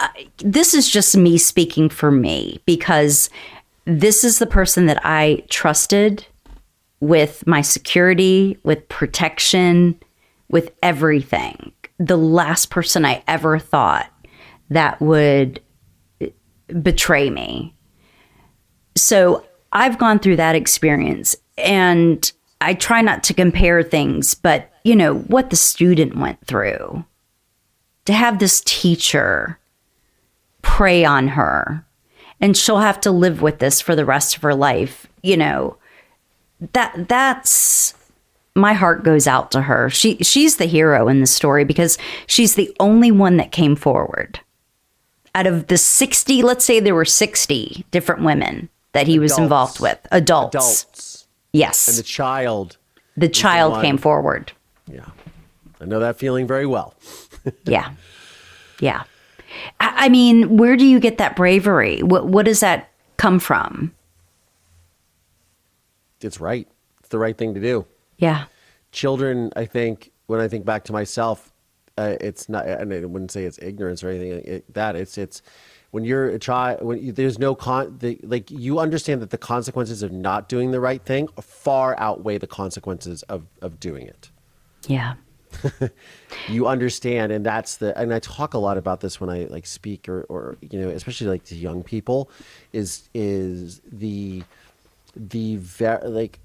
uh, this is just me speaking for me because this is the person that I trusted with my security, with protection, with everything. The last person I ever thought that would betray me. So I've gone through that experience and I try not to compare things, but you know, what the student went through to have this teacher prey on her and she'll have to live with this for the rest of her life, you know. That that's my heart goes out to her. She she's the hero in the story because she's the only one that came forward out of the 60, let's say there were 60 different women that he was involved with, adults. Adults. Yes. And the child. the child one. came forward. Yeah. I know that feeling very well. (laughs) Yeah. Yeah. I, I mean, where do you get that bravery? What what does that come from? It's right. It's the right thing to do. Yeah. children i think when i think back to myself uh, it's not and i wouldn't say it's ignorance or anything like that it's it's when you're a child when you, there's no con the, like you understand that the consequences of not doing the right thing far outweigh the consequences of of doing it Yeah. (laughs) you understand and that's the and i talk a lot about this when i like speak or or you know especially like to young people is is the the ver- like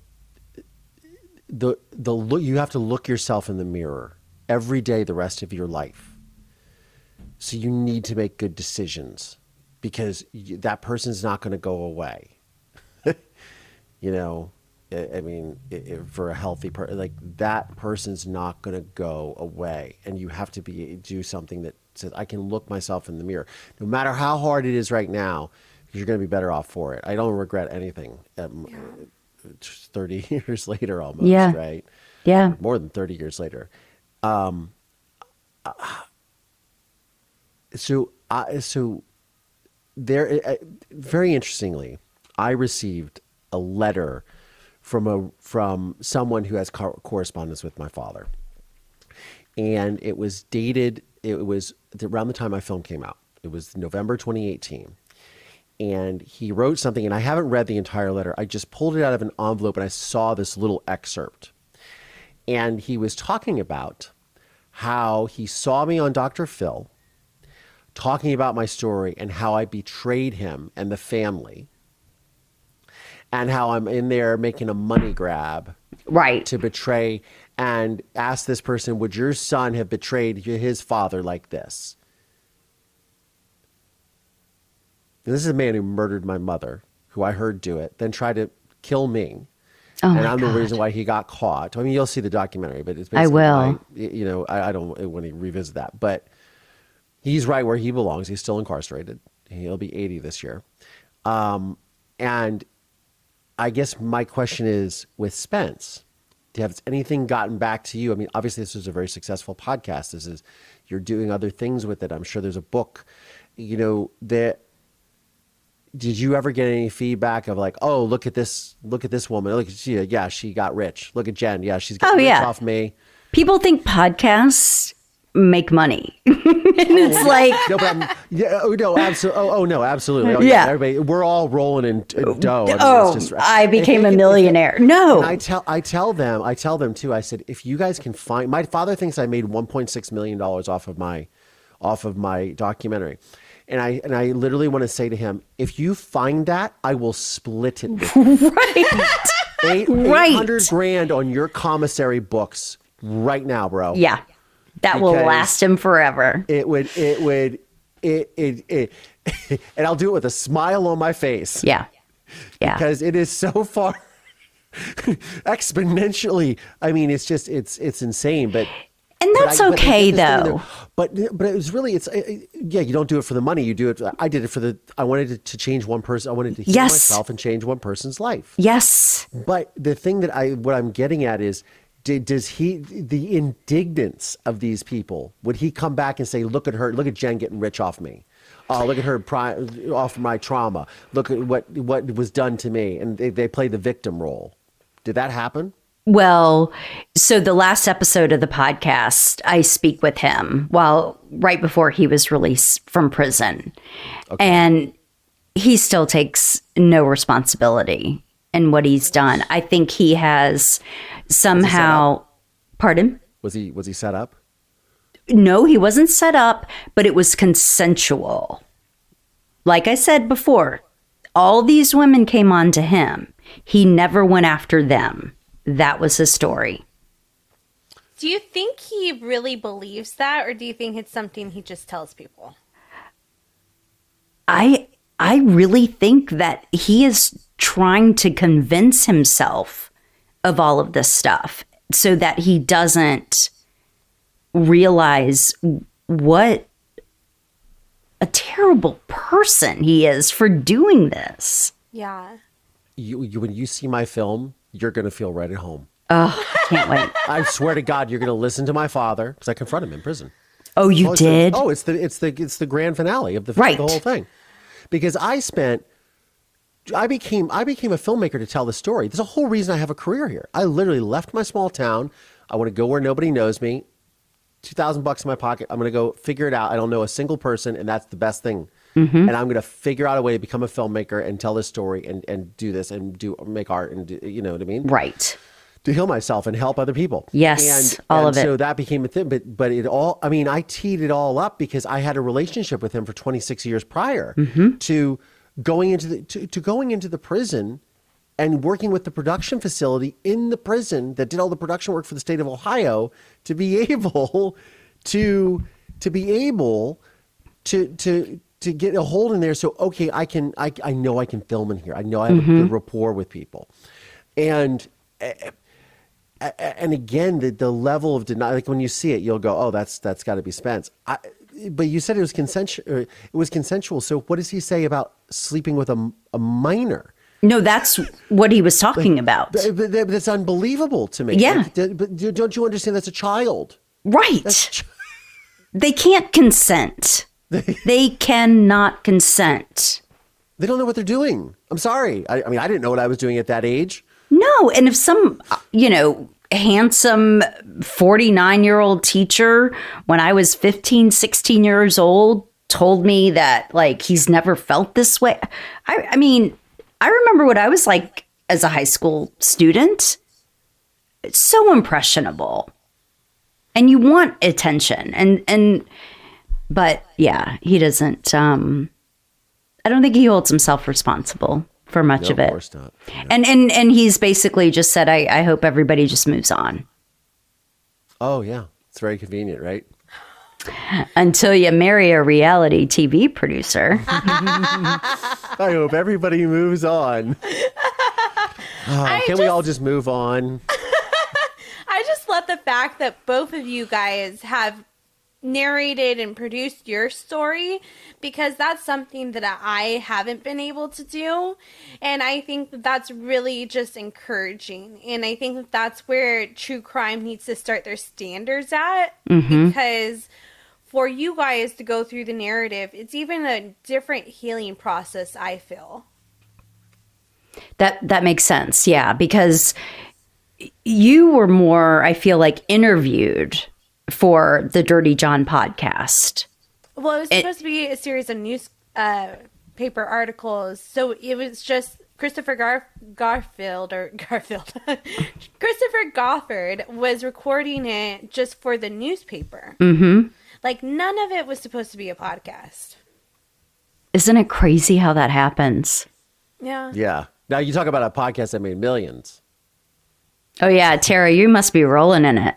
the the look you have to look yourself in the mirror every day the rest of your life. So you need to make good decisions because you, that person's not going to go away. (laughs) You know i, I mean i i for a healthy person like that person's not going to go away. And you have to be do something that says i can look myself in the mirror. No matter how hard it is right now you're going to be better off for it. I don't regret anything um, 30 (laughs) years later almost Yeah. right? Yeah. more than 30 years later um, so I so there uh, very interestingly i received a letter from a from someone who has co- correspondence with my father. And it was dated it was around the time my film came out. It was november 2018 and he wrote something and i haven't read the entire letter. I just pulled it out of an envelope and i saw this little excerpt and he was talking about how he saw me on dr phil talking about my story and how i betrayed him and the family and how i'm in there making a money grab Right. to betray and ask this person, would your son have betrayed his father like this? And this is a man who murdered my mother, who I heard do it, then tried to kill me. Oh and I'm the reason why he got caught. I mean, you'll see the documentary, but it's I basically will. why- you know, I, I don't want to revisit that, but he's right where he belongs. He's still incarcerated. He'll be 80 this year. Um, and I guess my question is with Spence, do you have anything gotten back to you? I mean, obviously this was a very successful podcast. This is you're doing other things with it. I'm sure there's a book. You know, that did you ever get any feedback of like, oh, look at this, look at this woman. Look at she, yeah, she got rich. Look at Jen. Yeah, she's getting Oh, rich yeah. off me. People think podcasts make money. (laughs) and it's oh, like, No, but I'm, yeah, oh no, absolutely. Oh, oh no, absolutely. Oh, Yeah. everybody, we're all rolling in dough. I mean, oh, just- I (laughs) became they a millionaire. (laughs) No. And I tell I tell them I tell them too. I said if you guys can find my father thinks I made 1.6 million dollars off of my off of my documentary. And I and I literally want to say to him, if you find that, I will split it (laughs) right. Eight, Right. 800 grand on your commissary books right now, bro. yeah. That will last him forever. It would it would it, it, it (laughs) and I'll do it with a smile on my face Yeah. Yeah. because it is so far (laughs) exponentially. I mean, it's just it's it's insane, but. And that's I- okay though. But but it was really it's uh, yeah. You don't do it for the money. You do it. I did it for the. I wanted to, to change one person. I wanted to heal Yes. myself and change one person's life. Yes. But the thing that I what I'm getting at is did, does he the indignance of these people would he come back and say look at her look at Jen getting rich off me oh look at her pri- off my trauma look at what what was done to me and they, they play the victim role did that happen Well, so the last episode of the podcast, I speak with him while right before he was released from prison. And he still takes no responsibility in what he's done. I think he has somehow pardon? was he was he set up No, he wasn't set up, but it was consensual. Like I said before, all these women came on to him. He never went after them. That was his story. Do you think he really believes that, or do you think it's something he just tells people? I I really think that he is trying to convince himself of all of this stuff so that he doesn't realize what a terrible person he is for doing this. Yeah. you, you when you see my film you're gonna feel right at home Oh, can't wait. (laughs) I swear to God you're gonna listen to my father because I confront him in prison Oh, you Oh, the- did? oh, it's the it's the it's the grand finale of the Right. the whole thing. Because I spent I became I became a filmmaker to tell the story. There's a whole reason I have a career here. I literally left my small town. I want to go where nobody knows me. Two thousand bucks in my pocket. I'm going to go figure it out. I don't know a single person, and that's the best thing. Mm-hmm. And I'm going to figure out a way to become a filmmaker and tell this story and, and do this and do make art and do, you know what I mean Right. to heal myself and help other people. Yes, and, all and of it. So that became a thing, but but it all. I mean, I teed it all up because I had a relationship with him for 26 years prior Mm-hmm. to going into the to, to going into the prison and working with the production facility in the prison that did all the production work for the state of Ohio to be (laughs) able to to be able to to to get a hold in there so okay I can I, I know I can film in here I know I have Mm-hmm. a good mm-hmm. rapport with people and a- a- and again the the level of denial like when you see it you'll go oh that's that's got to be Spence I, but you said it was consensual it was consensual so what does he say about sleeping with a, a minor No, that's what he was talking about. but, but that's unbelievable to me Yeah. Like, but don't you understand that's a child Right. They can't consent. (laughs) They cannot consent. they don't know what they're doing I'm sorry I, I mean I didn't know what I was doing at that age No, and if some, you know, handsome 49 year old teacher when I was 15, 16 years old told me that like he's never felt this way. I, I mean, I remember what I was like as a high school student. It's so impressionable. And you want attention. And, and, but yeah, he doesn't, um, I don't think he holds himself responsible for much no, of it. course not And and and he's basically just said, I, I hope everybody just moves on oh yeah it's very convenient right until you marry a reality TV producer. (laughs) I hope everybody moves on. (laughs) Oh, can we all just move on? (laughs) I just love the fact that both of you guys have narrated and produced your story because that's something that I haven't been able to do. And I think that that's really just encouraging. And I think that that's where true crime needs to start their standards at mm-hmm. because for you guys to go through the narrative, it's even a different healing process, I feel. That that makes sense. Yeah, because you were more, I feel like, interviewed for the Dirty John podcast. Well, it was supposed to be a series of newspaper uh, articles, so it was just Christopher Gar- Garfield or (laughs) Garfield, (laughs) Christopher Goffard was recording it just for the newspaper. Mm-hmm. Like none of it was supposed to be a podcast. Isn't it crazy how that happens? Yeah. Yeah. Now you talk about a podcast that made millions. Oh yeah, Terra, you must be rolling in it.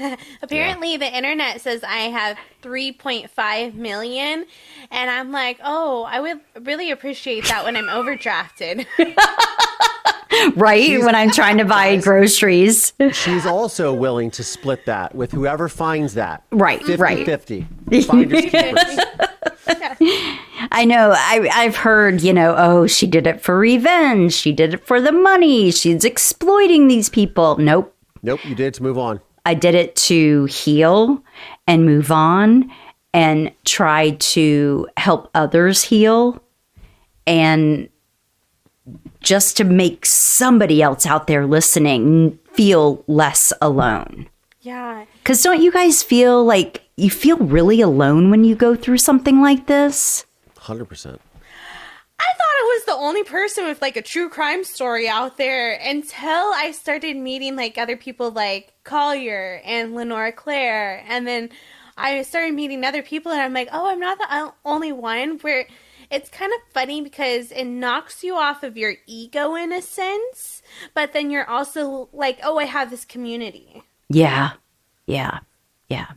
(laughs) Apparently, the internet says I have 3.5 million, and I'm like, oh, I would really appreciate that when I'm overdrafted. (laughs) right? when I'm trying to buy (laughs) groceries. She's also willing to split that with whoever finds that. Right, 50 right. 50. Finders keepers. I know. I, I've heard, you know, oh, she did it for revenge. She did it for the money. She's exploiting these people. Nope. Nope, you did it to move on. I did it to heal and move on and try to help others heal and just to make somebody else out there listening feel less alone. yeah. Because don't you guys feel like you feel really alone when you go through something like this? 100%. Was the only person with like a true crime story out there until I started meeting like other people like Collier and Lenora Claire. And then I started meeting other people and I'm like, oh, I'm not the only one. Where it's kind of funny because it knocks you off of your ego in a sense, but then you're also like, oh, I have this community, Yeah. Yeah. Yeah.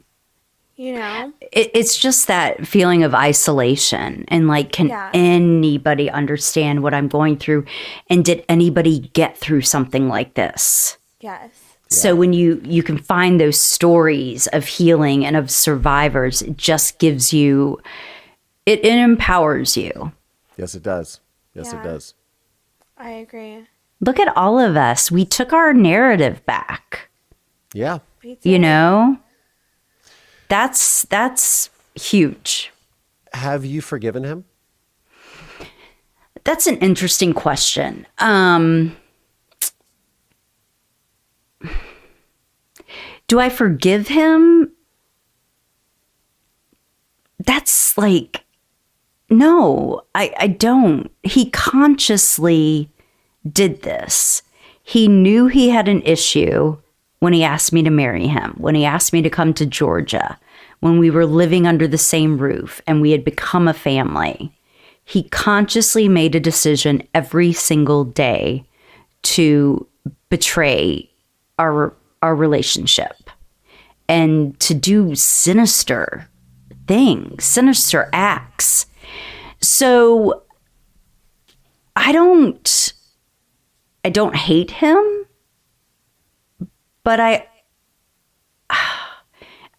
You know? It, it's just that feeling of isolation and like, can Yeah. anybody understand what I'm going through? And did anybody get through something like this? Yes. So when you you can find those stories of healing and of survivors, it just gives you it, it empowers you. Yes, it does. Yes, Yeah. it does. I agree. Look at all of us. We took our narrative back. Yeah. You know? That's that's huge. Have you forgiven him? That's an interesting question. Um Do I forgive him? That's like no, I, I don't. He consciously did this. He knew he had an issue when he asked me to marry him, when he asked me to come to Georgia, when we were living under the same roof and we had become a family. He consciously made a decision every single day to betray our our relationship and to do sinister things, sinister acts. So I don't I don't hate him, but I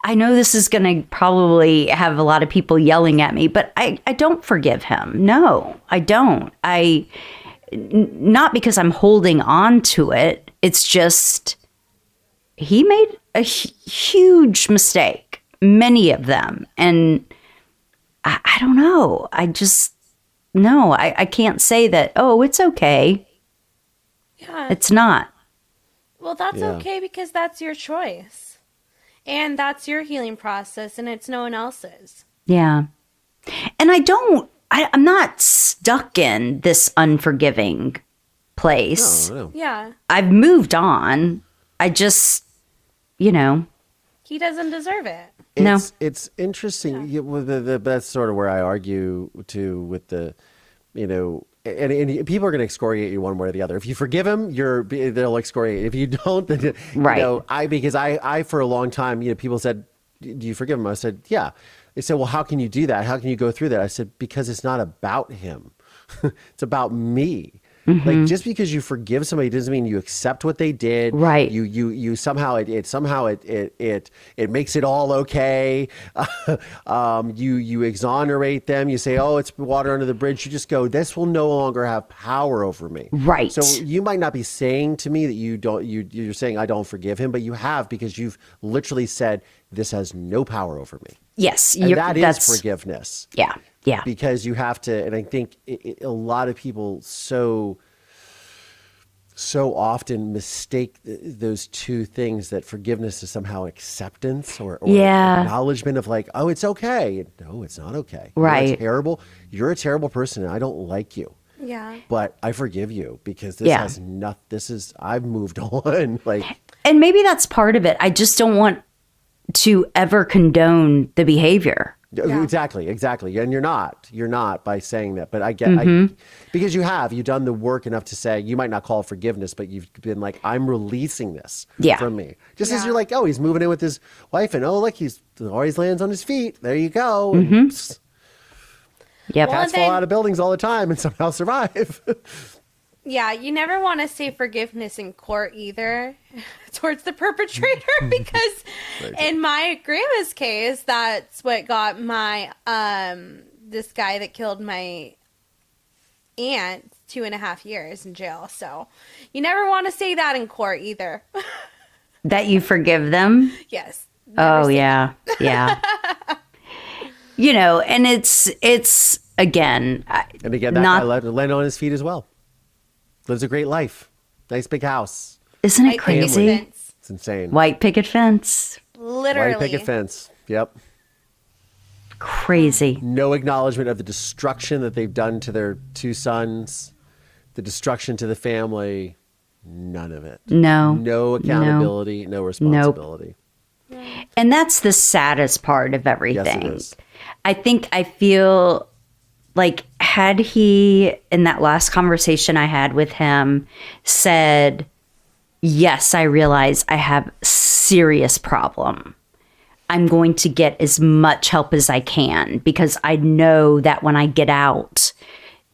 I know this is going to probably have a lot of people yelling at me, but I, I don't forgive him. No, I don't. I n- not because I'm holding on to it. It's just he made a huge mistake, many of them, and I, I don't know. I just no, I, I can't say that. Oh, it's okay. Yeah. It's not. Well, that's Yeah. okay because that's your choice. And that's your healing process, and it's no one else's. Yeah. And I don't, I, I'm not stuck in this unforgiving place. No, no. Yeah. I've moved on. I just, you know, He doesn't deserve it. No. It's, it's interesting. Yeah, well, the, the, that's sort of where I argue too with the, you know, and, and people are going to excoriate you one way or the other. If you forgive him, you're they'll excoriate. If you don't, (laughs) then you Right. know, I because I I for a long time, you know, people said, "Do you forgive him?" I said, "Yeah." They said, "Well, how can you do that? How can you go through that?" I said, "Because it's not about him. (laughs) it's about me." Mm-hmm. Like just because you forgive somebody doesn't mean you accept what they did. Right. You you you somehow it, it somehow it it it it makes it all okay. (laughs) um, you you exonerate them. You say, "Oh, it's water under the bridge." You just go, "This will no longer have power over me." Right. So you might not be saying to me that you don't you you're saying I don't forgive him, but you have because you've literally said this has no power over me, yes, that is forgiveness yeah, yeah, because you have to and i think it, it, a lot of people so so often mistake th- those two things that forgiveness is somehow acceptance or, or Yeah. acknowledgement of like oh it's okay no it's not okay Right. you're terrible you're a terrible person and i don't like you Yeah. but i forgive you because this Yeah. has not this is i've moved (laughs) on like and maybe that's part of it. I just don't want to ever condone the behavior. Yeah. Exactly, exactly. And you're not. You're not by saying that. But I get Mm-hmm. I, because you have. You've done the work enough to say you might not call forgiveness, but you've been like, I'm releasing this Yeah. from me. Just as you're like, oh, he's moving in with his wife, and oh, look, he's always lands on his feet. There you go. Mm-hmm. Yep. Cats fall out of buildings all the time and somehow (laughs) survive. Yeah, you never want to say forgiveness in court either (laughs) towards the perpetrator (laughs) because in my grandma's case, that's what got my um this guy that killed my aunt two and a half years in jail. So you never want to say that in court either. (laughs) That you forgive them. yes. Oh yeah, yeah. you know, and it's it's again, and again, that Not- guy landed, landed on his feet as well. Lives a great life. Nice big house. isn't it White crazy? fence. It's insane. White picket fence, Literally. White picket fence. Yep. crazy. no acknowledgement of the destruction that they've done to their two sons, the destruction to the family. None of it. No, No accountability, no, responsibility. Nope. and that's the saddest part of Yes, everything. it is. I think I feel like had he in that last conversation I had with him said, "Yes, I realize I have serious problem. I'm going to get as much help as I can because I know that when I get out,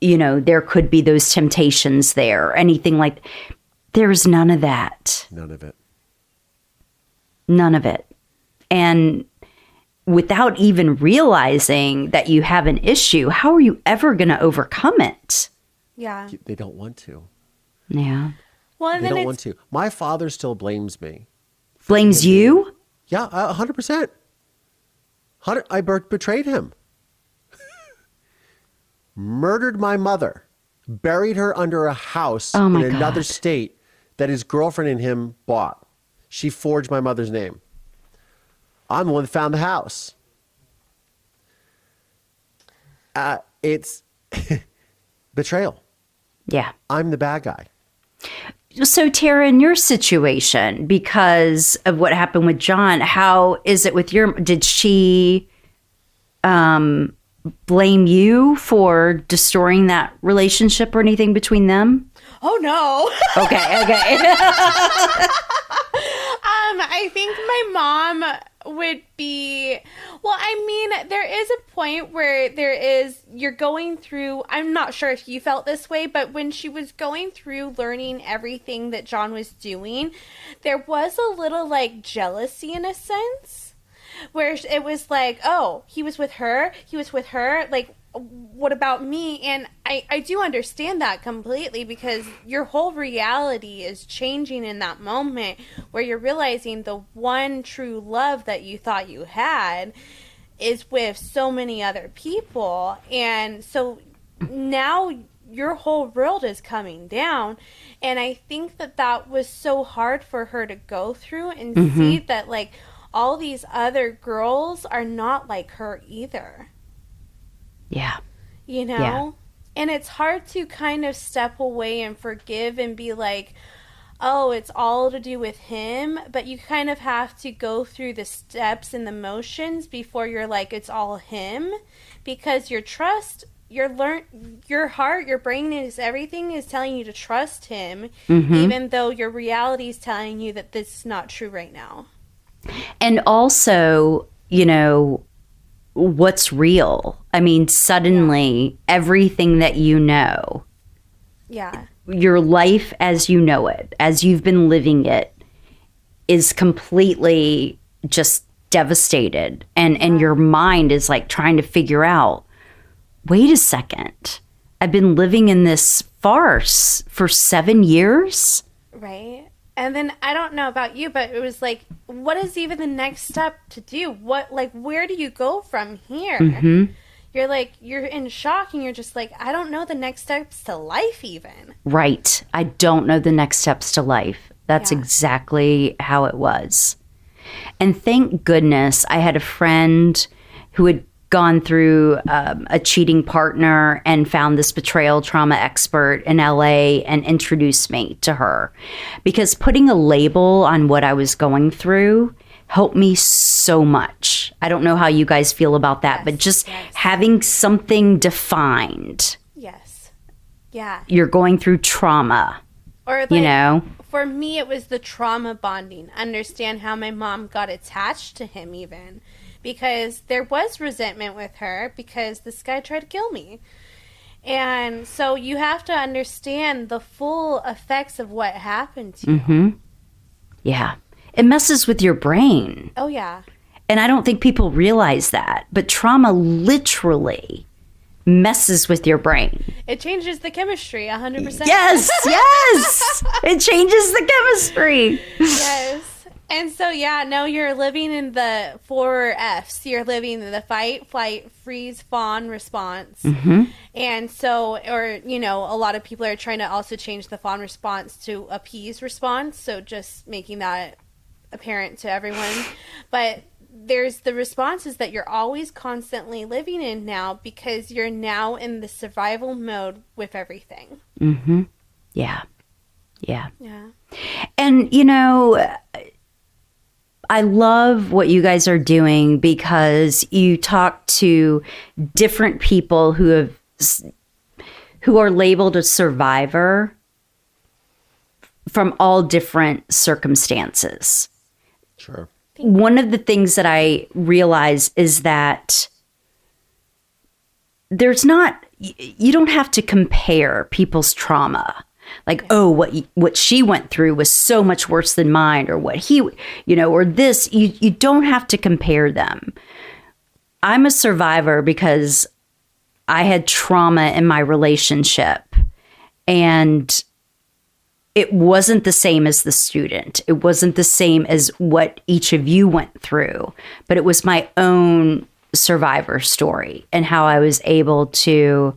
you know, there could be those temptations there, anything like there's none of that. None of it. None of it. And without even realizing that you have an issue, how are you ever going to overcome it? Yeah. They don't want to. Yeah. Well, and They then don't want to. My father still blames me. Blames you? Yeah, a hundred percent. Hundred. I ber- betrayed him. (laughs) Murdered my mother. Buried her under a house Oh, my in another God. state that his girlfriend and him bought. She forged my mother's name. I'm the one that found the house. Uh, it's (laughs) betrayal. Yeah. I'm the bad guy. So, Terra, in your situation, because of what happened with John, how is it with your? Did she um, blame you for destroying that relationship or anything between them? oh no. Okay, okay. (laughs) (laughs) Um, I think my mom would be. Well, I mean, there is a point where there is. You're going through. I'm not sure if you felt this way, but when she was going through learning everything that John was doing, there was a little like jealousy in a sense where it was like, oh, he was with her, he was with her, like what about me? And I I do understand that completely because your whole reality is changing in that moment where you're realizing the one true love that you thought you had is with so many other people. And so now your whole world is coming down and i think that that was so hard for her to go through and mm-hmm. see that like all these other girls are not like her either yeah. you know Yeah. and it's hard to kind of step away and forgive and be like oh it's all to do with him but you kind of have to go through the steps and the motions before you're like it's all him because your trust your learn your heart your brain is everything is telling you to trust him mm-hmm. even though your reality is telling you that this is not true right now And also, you know, what's real? I mean, suddenly everything that you know, yeah your life as you know it, as you've been living it, is completely just devastated. And and your mind is like trying to figure out, wait a second. I've been living in this farce for seven years. Right. And then I don't know about you, but it was like, what is even the next step to do? What, like, where do you go from here? Mm-hmm. You're like, you're in shock and you're just like, I don't know the next steps to life, even. Right. I don't know the next steps to life. That's Yeah. exactly how it was. And thank goodness I had a friend who had gone through um, a cheating partner and found this betrayal trauma expert in LA and introduced me to her. Because putting a label on what I was going through helped me so much. I don't know how you guys feel about that, but just yes. having something defined. Yes. Yeah. You're going through trauma, Or like, you know? for me it was the trauma bonding understand how my mom got attached to him even because there was resentment with her because this guy tried to kill me and so you have to understand the full effects of what happened to you Mm-hmm. Yeah. It messes with your brain. oh yeah And I don't think people realize that, but trauma literally messes with your brain. it changes the chemistry 100% Yes, yes. it changes the chemistry. yes and so yeah no you're living in the four f's. You're living in the fight flight freeze fawn response. And so or you know a lot of people are trying to also change the fawn response to appease response. So just making that apparent to everyone. But there's the responses that you're always constantly living in now because you're now in the survival mode with everything. Mhm. Yeah. Yeah. yeah. And, you know, I love what you guys are doing because you talk to different people who have who are labeled a survivor from all different circumstances. Sure. One of the things that I realize is that there's not you don't have to compare people's trauma like oh what what she went through was so much worse than mine or what he you know or this you you don't have to compare them. I'm a survivor because i had trauma in my relationship and it wasn't the same as the student. It wasn't the same as what each of you went through but it was my own survivor story and how I was able to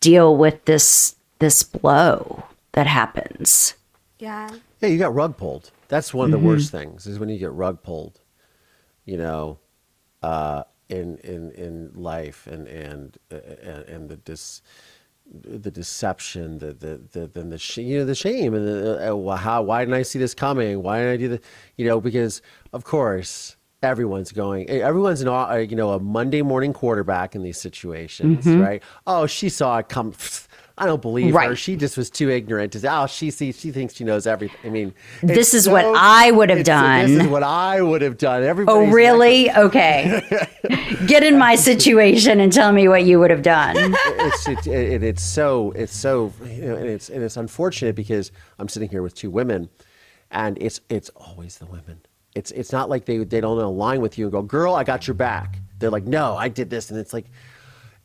deal with this this blow that happens. yeah Yeah, you got rug pulled. That's one of the worst things is when you get rug pulled. You know, uh, in in in life and and uh, and, and the dis the deception, the the the then the sh- you know the shame and the uh, how why didn't I see this coming? Why didn't I do the you know because of course everyone's going everyone's an au- uh, you know a Monday morning quarterback in these situations, right? Oh, she saw it come. I don't believe her. She just was too ignorant to say, oh, she sees, she thinks she knows everything. I mean, This is what I would have done. This is what I would have done. Everybody. Oh, really? Okay. (laughs) Get in my situation and tell me what you would have done. it's it, it, it's so it's so you know, and it's and it's unfortunate because I'm sitting here with two women, and it's it's always the women. It's it's not like they they don't align with you and go, girl, I got your back. They're like, no, I did this, and it's like.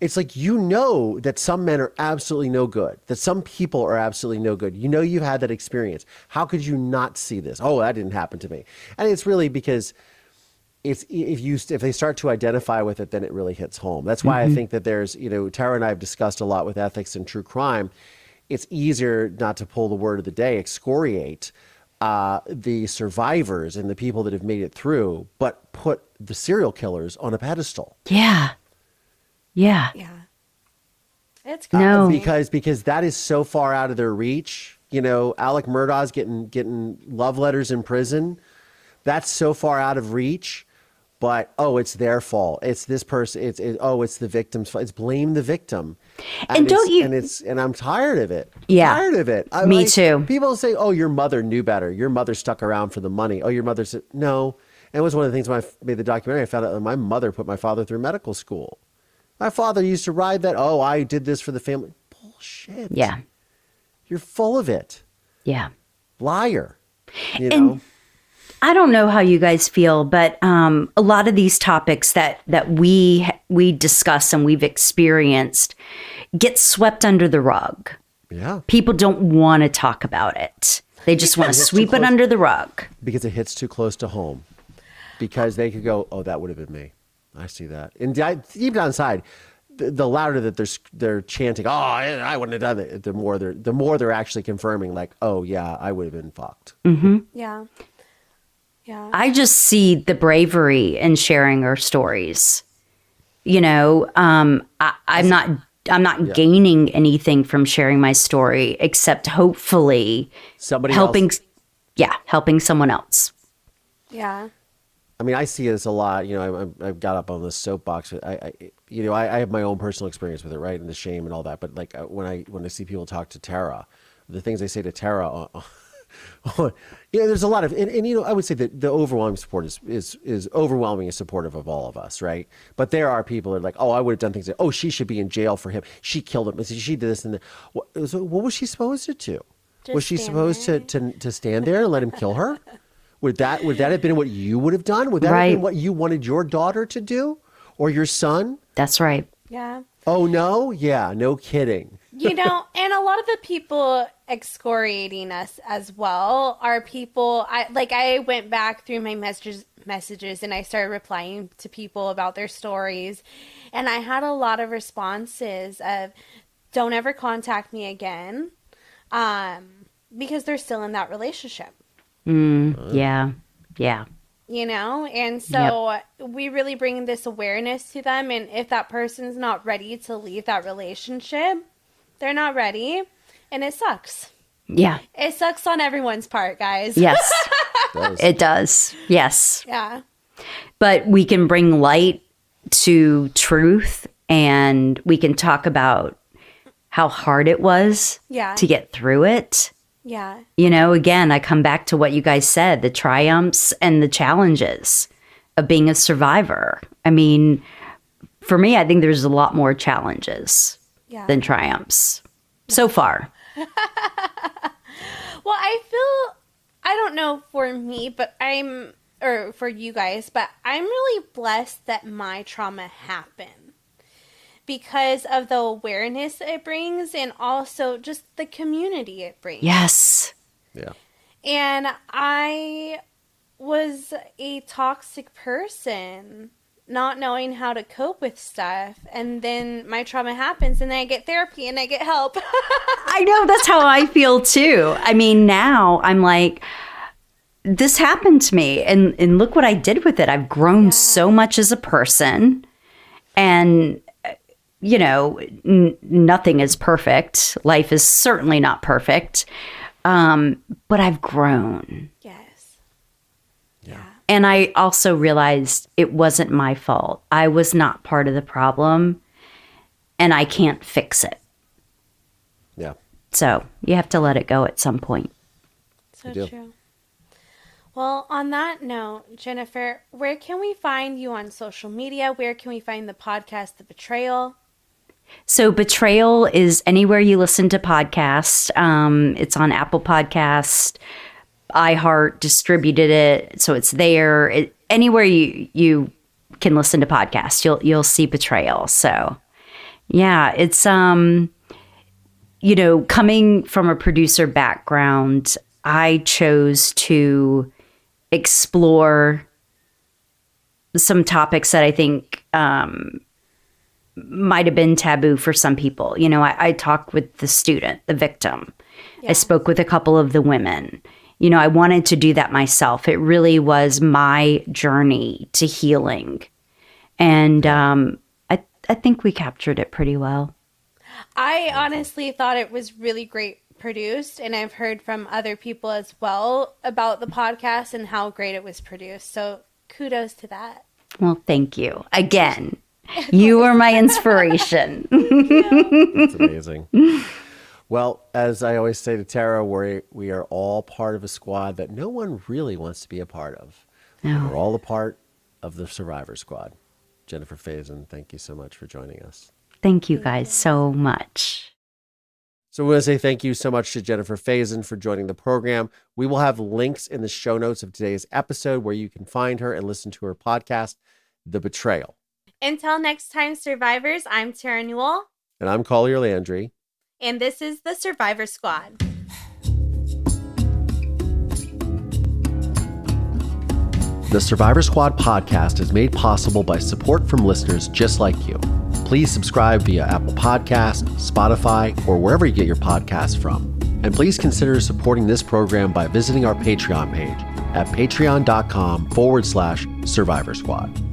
It's like you know that some men are absolutely no good, that some people are absolutely no good. You know you've had that experience. How could you not see this? Oh, that didn't happen to me. And it's really because it's if you if they start to identify with it, then it really hits home. That's why I think that there's you know Terra and I have discussed a lot with ethics and true crime. It's easier not to pull the word of the day, excoriate uh, the survivors and the people that have made it through, but put the serial killers on a pedestal. Yeah. Yeah. Yeah. It's No. crazy. because because that is so far out of their reach. You know, Alec Murdaugh's getting getting love letters in prison. That's so far out of reach. But oh, it's their fault. It's this person. It's it, oh, it's the victim's fault. It's blame the victim. And don't it's- you- And it's and I'm tired of it. Yeah. tired of it. I, Me like, too. People say, "Oh, your mother knew better. Your mother stuck around for the money." Oh, your mother said no. And it was one of the things when I made the documentary. I found out that my mother put my father through medical school. My father used to ride that. Oh, I did this for the family. Bullshit. Yeah. You're full of it. Yeah. Liar. You And- know? I don't know how you guys feel, but um, a lot of these topics that that we we discuss and we've experienced get swept under the rug. Yeah. People don't want to talk about it. They just want to sweep it under the rug. Because it hits too close to home. Because they could go, oh, that would have been me. I see that. And di- deep down inside, the, the louder that they're they're chanting, oh, I, I wouldn't have done it. The more they're the more they're actually confirming, like, oh yeah, I would have been fucked. Yeah. Yeah. I just see the bravery in sharing our stories. You know, um, I, I'm not I'm not gaining anything from sharing my story except hopefully Somebody helping else, yeah helping someone else yeah. I mean, I see this a lot. You know, I, I've got up on this soapbox. I, I you know, I, I, have my own personal experience with it, right, and the shame and all that. But like uh, when I when I see people talk to Terra, the things they say to Terra, uh, you know, there's a lot of, and, and, you know, I would say that the overwhelming support is is is overwhelmingly supportive of all of us, right? But there are people that are like, oh, I would have done things. That, oh, she should be in jail for him. She killed him. She did this and that. What, what was she supposed to do? Just was she supposed to, to to stand there and let him kill her? Would that would that have been what you would have done? Would that right. have been what you wanted your daughter to do or your son? That's right. Yeah. Oh no? Yeah, no kidding. you know, (laughs) and a lot of the people excoriating us as well are people I like I went back through my messages messages and I started replying to people about their stories and I had a lot of responses of don't ever contact me again um because they're still in that relationship Mm, yeah. Yeah. You know, and so yep. we really bring this awareness to them. And if that person's not ready to leave that relationship, they're not ready. And it sucks. Yeah. It sucks on everyone's part, guys. Yes. (laughs) it does. Yes. Yeah. But we can bring light to truth and we can talk about how hard it was yeah. to get through it yeah. You know, again, I come back to what you guys said the triumphs and the challenges of being a survivor. I mean, for me, I think there's a lot more challenges yeah. than triumphs so far. (laughs) (laughs) well, I feel, I don't know for me, but I'm, or for you guys, but I'm really blessed that my trauma happened because of the awareness it brings and also just the community it brings. Yes. Yeah. And I was a toxic person, not knowing how to cope with stuff. And then my trauma happens, and then I get therapy and I get help. (laughs) I know that's how I feel too. I mean, now I'm like, this happened to me, and, and look what I did with it. I've grown yeah. so much as a person. And you know, n- nothing is perfect. Life is certainly not perfect. Um, but I've grown. Yes. Yeah. And I also realized it wasn't my fault. I was not part of the problem and I can't fix it. Yeah. So you have to let it go at some point. So true. Well, on that note, Jenifer, where can we find you on social media? Where can we find the podcast, The Betrayal? So, Betrayal is anywhere you listen to podcasts. Um, it's on Apple Podcast. iHeart distributed it, so it's there. It, anywhere you you can listen to podcasts, you'll you'll see Betrayal. So, yeah, it's um, you know, coming from a producer background, I chose to explore some topics that I think um, might have been taboo for some people. You know, I, I talked with the student, the victim. Yeah. I spoke with a couple of the women. You know, I wanted to do that myself. It really was my journey to healing. And um, I, I think we captured it pretty well. I honestly thought it was really great produced, and I've heard from other people as well about the podcast and how great it was produced. So kudos to that. Well, thank you again. (laughs) You are my inspiration. That's amazing. Well, as I always say to Terra, we we are all part of a squad that no one really wants to be a part of. No. We're all a part of the Survivor Squad. Jenifer Faison, thank you so much for joining us. Thank you guys so much. So we want to say thank you so much to Jenifer Faison for joining the program. We will have links in the show notes of today's episode where you can find her and listen to her podcast, The Betrayal. Until next time, survivors, I'm Terra Newell. And I'm Collier Landry. And this is the Survivor Squad. The Survivor Squad podcast is made possible by support from listeners just like you. Please subscribe via Apple Podcast, Spotify, or wherever you get your podcasts from. And please consider supporting this program by visiting our Patreon page at patreon.com forward slash survivor squad.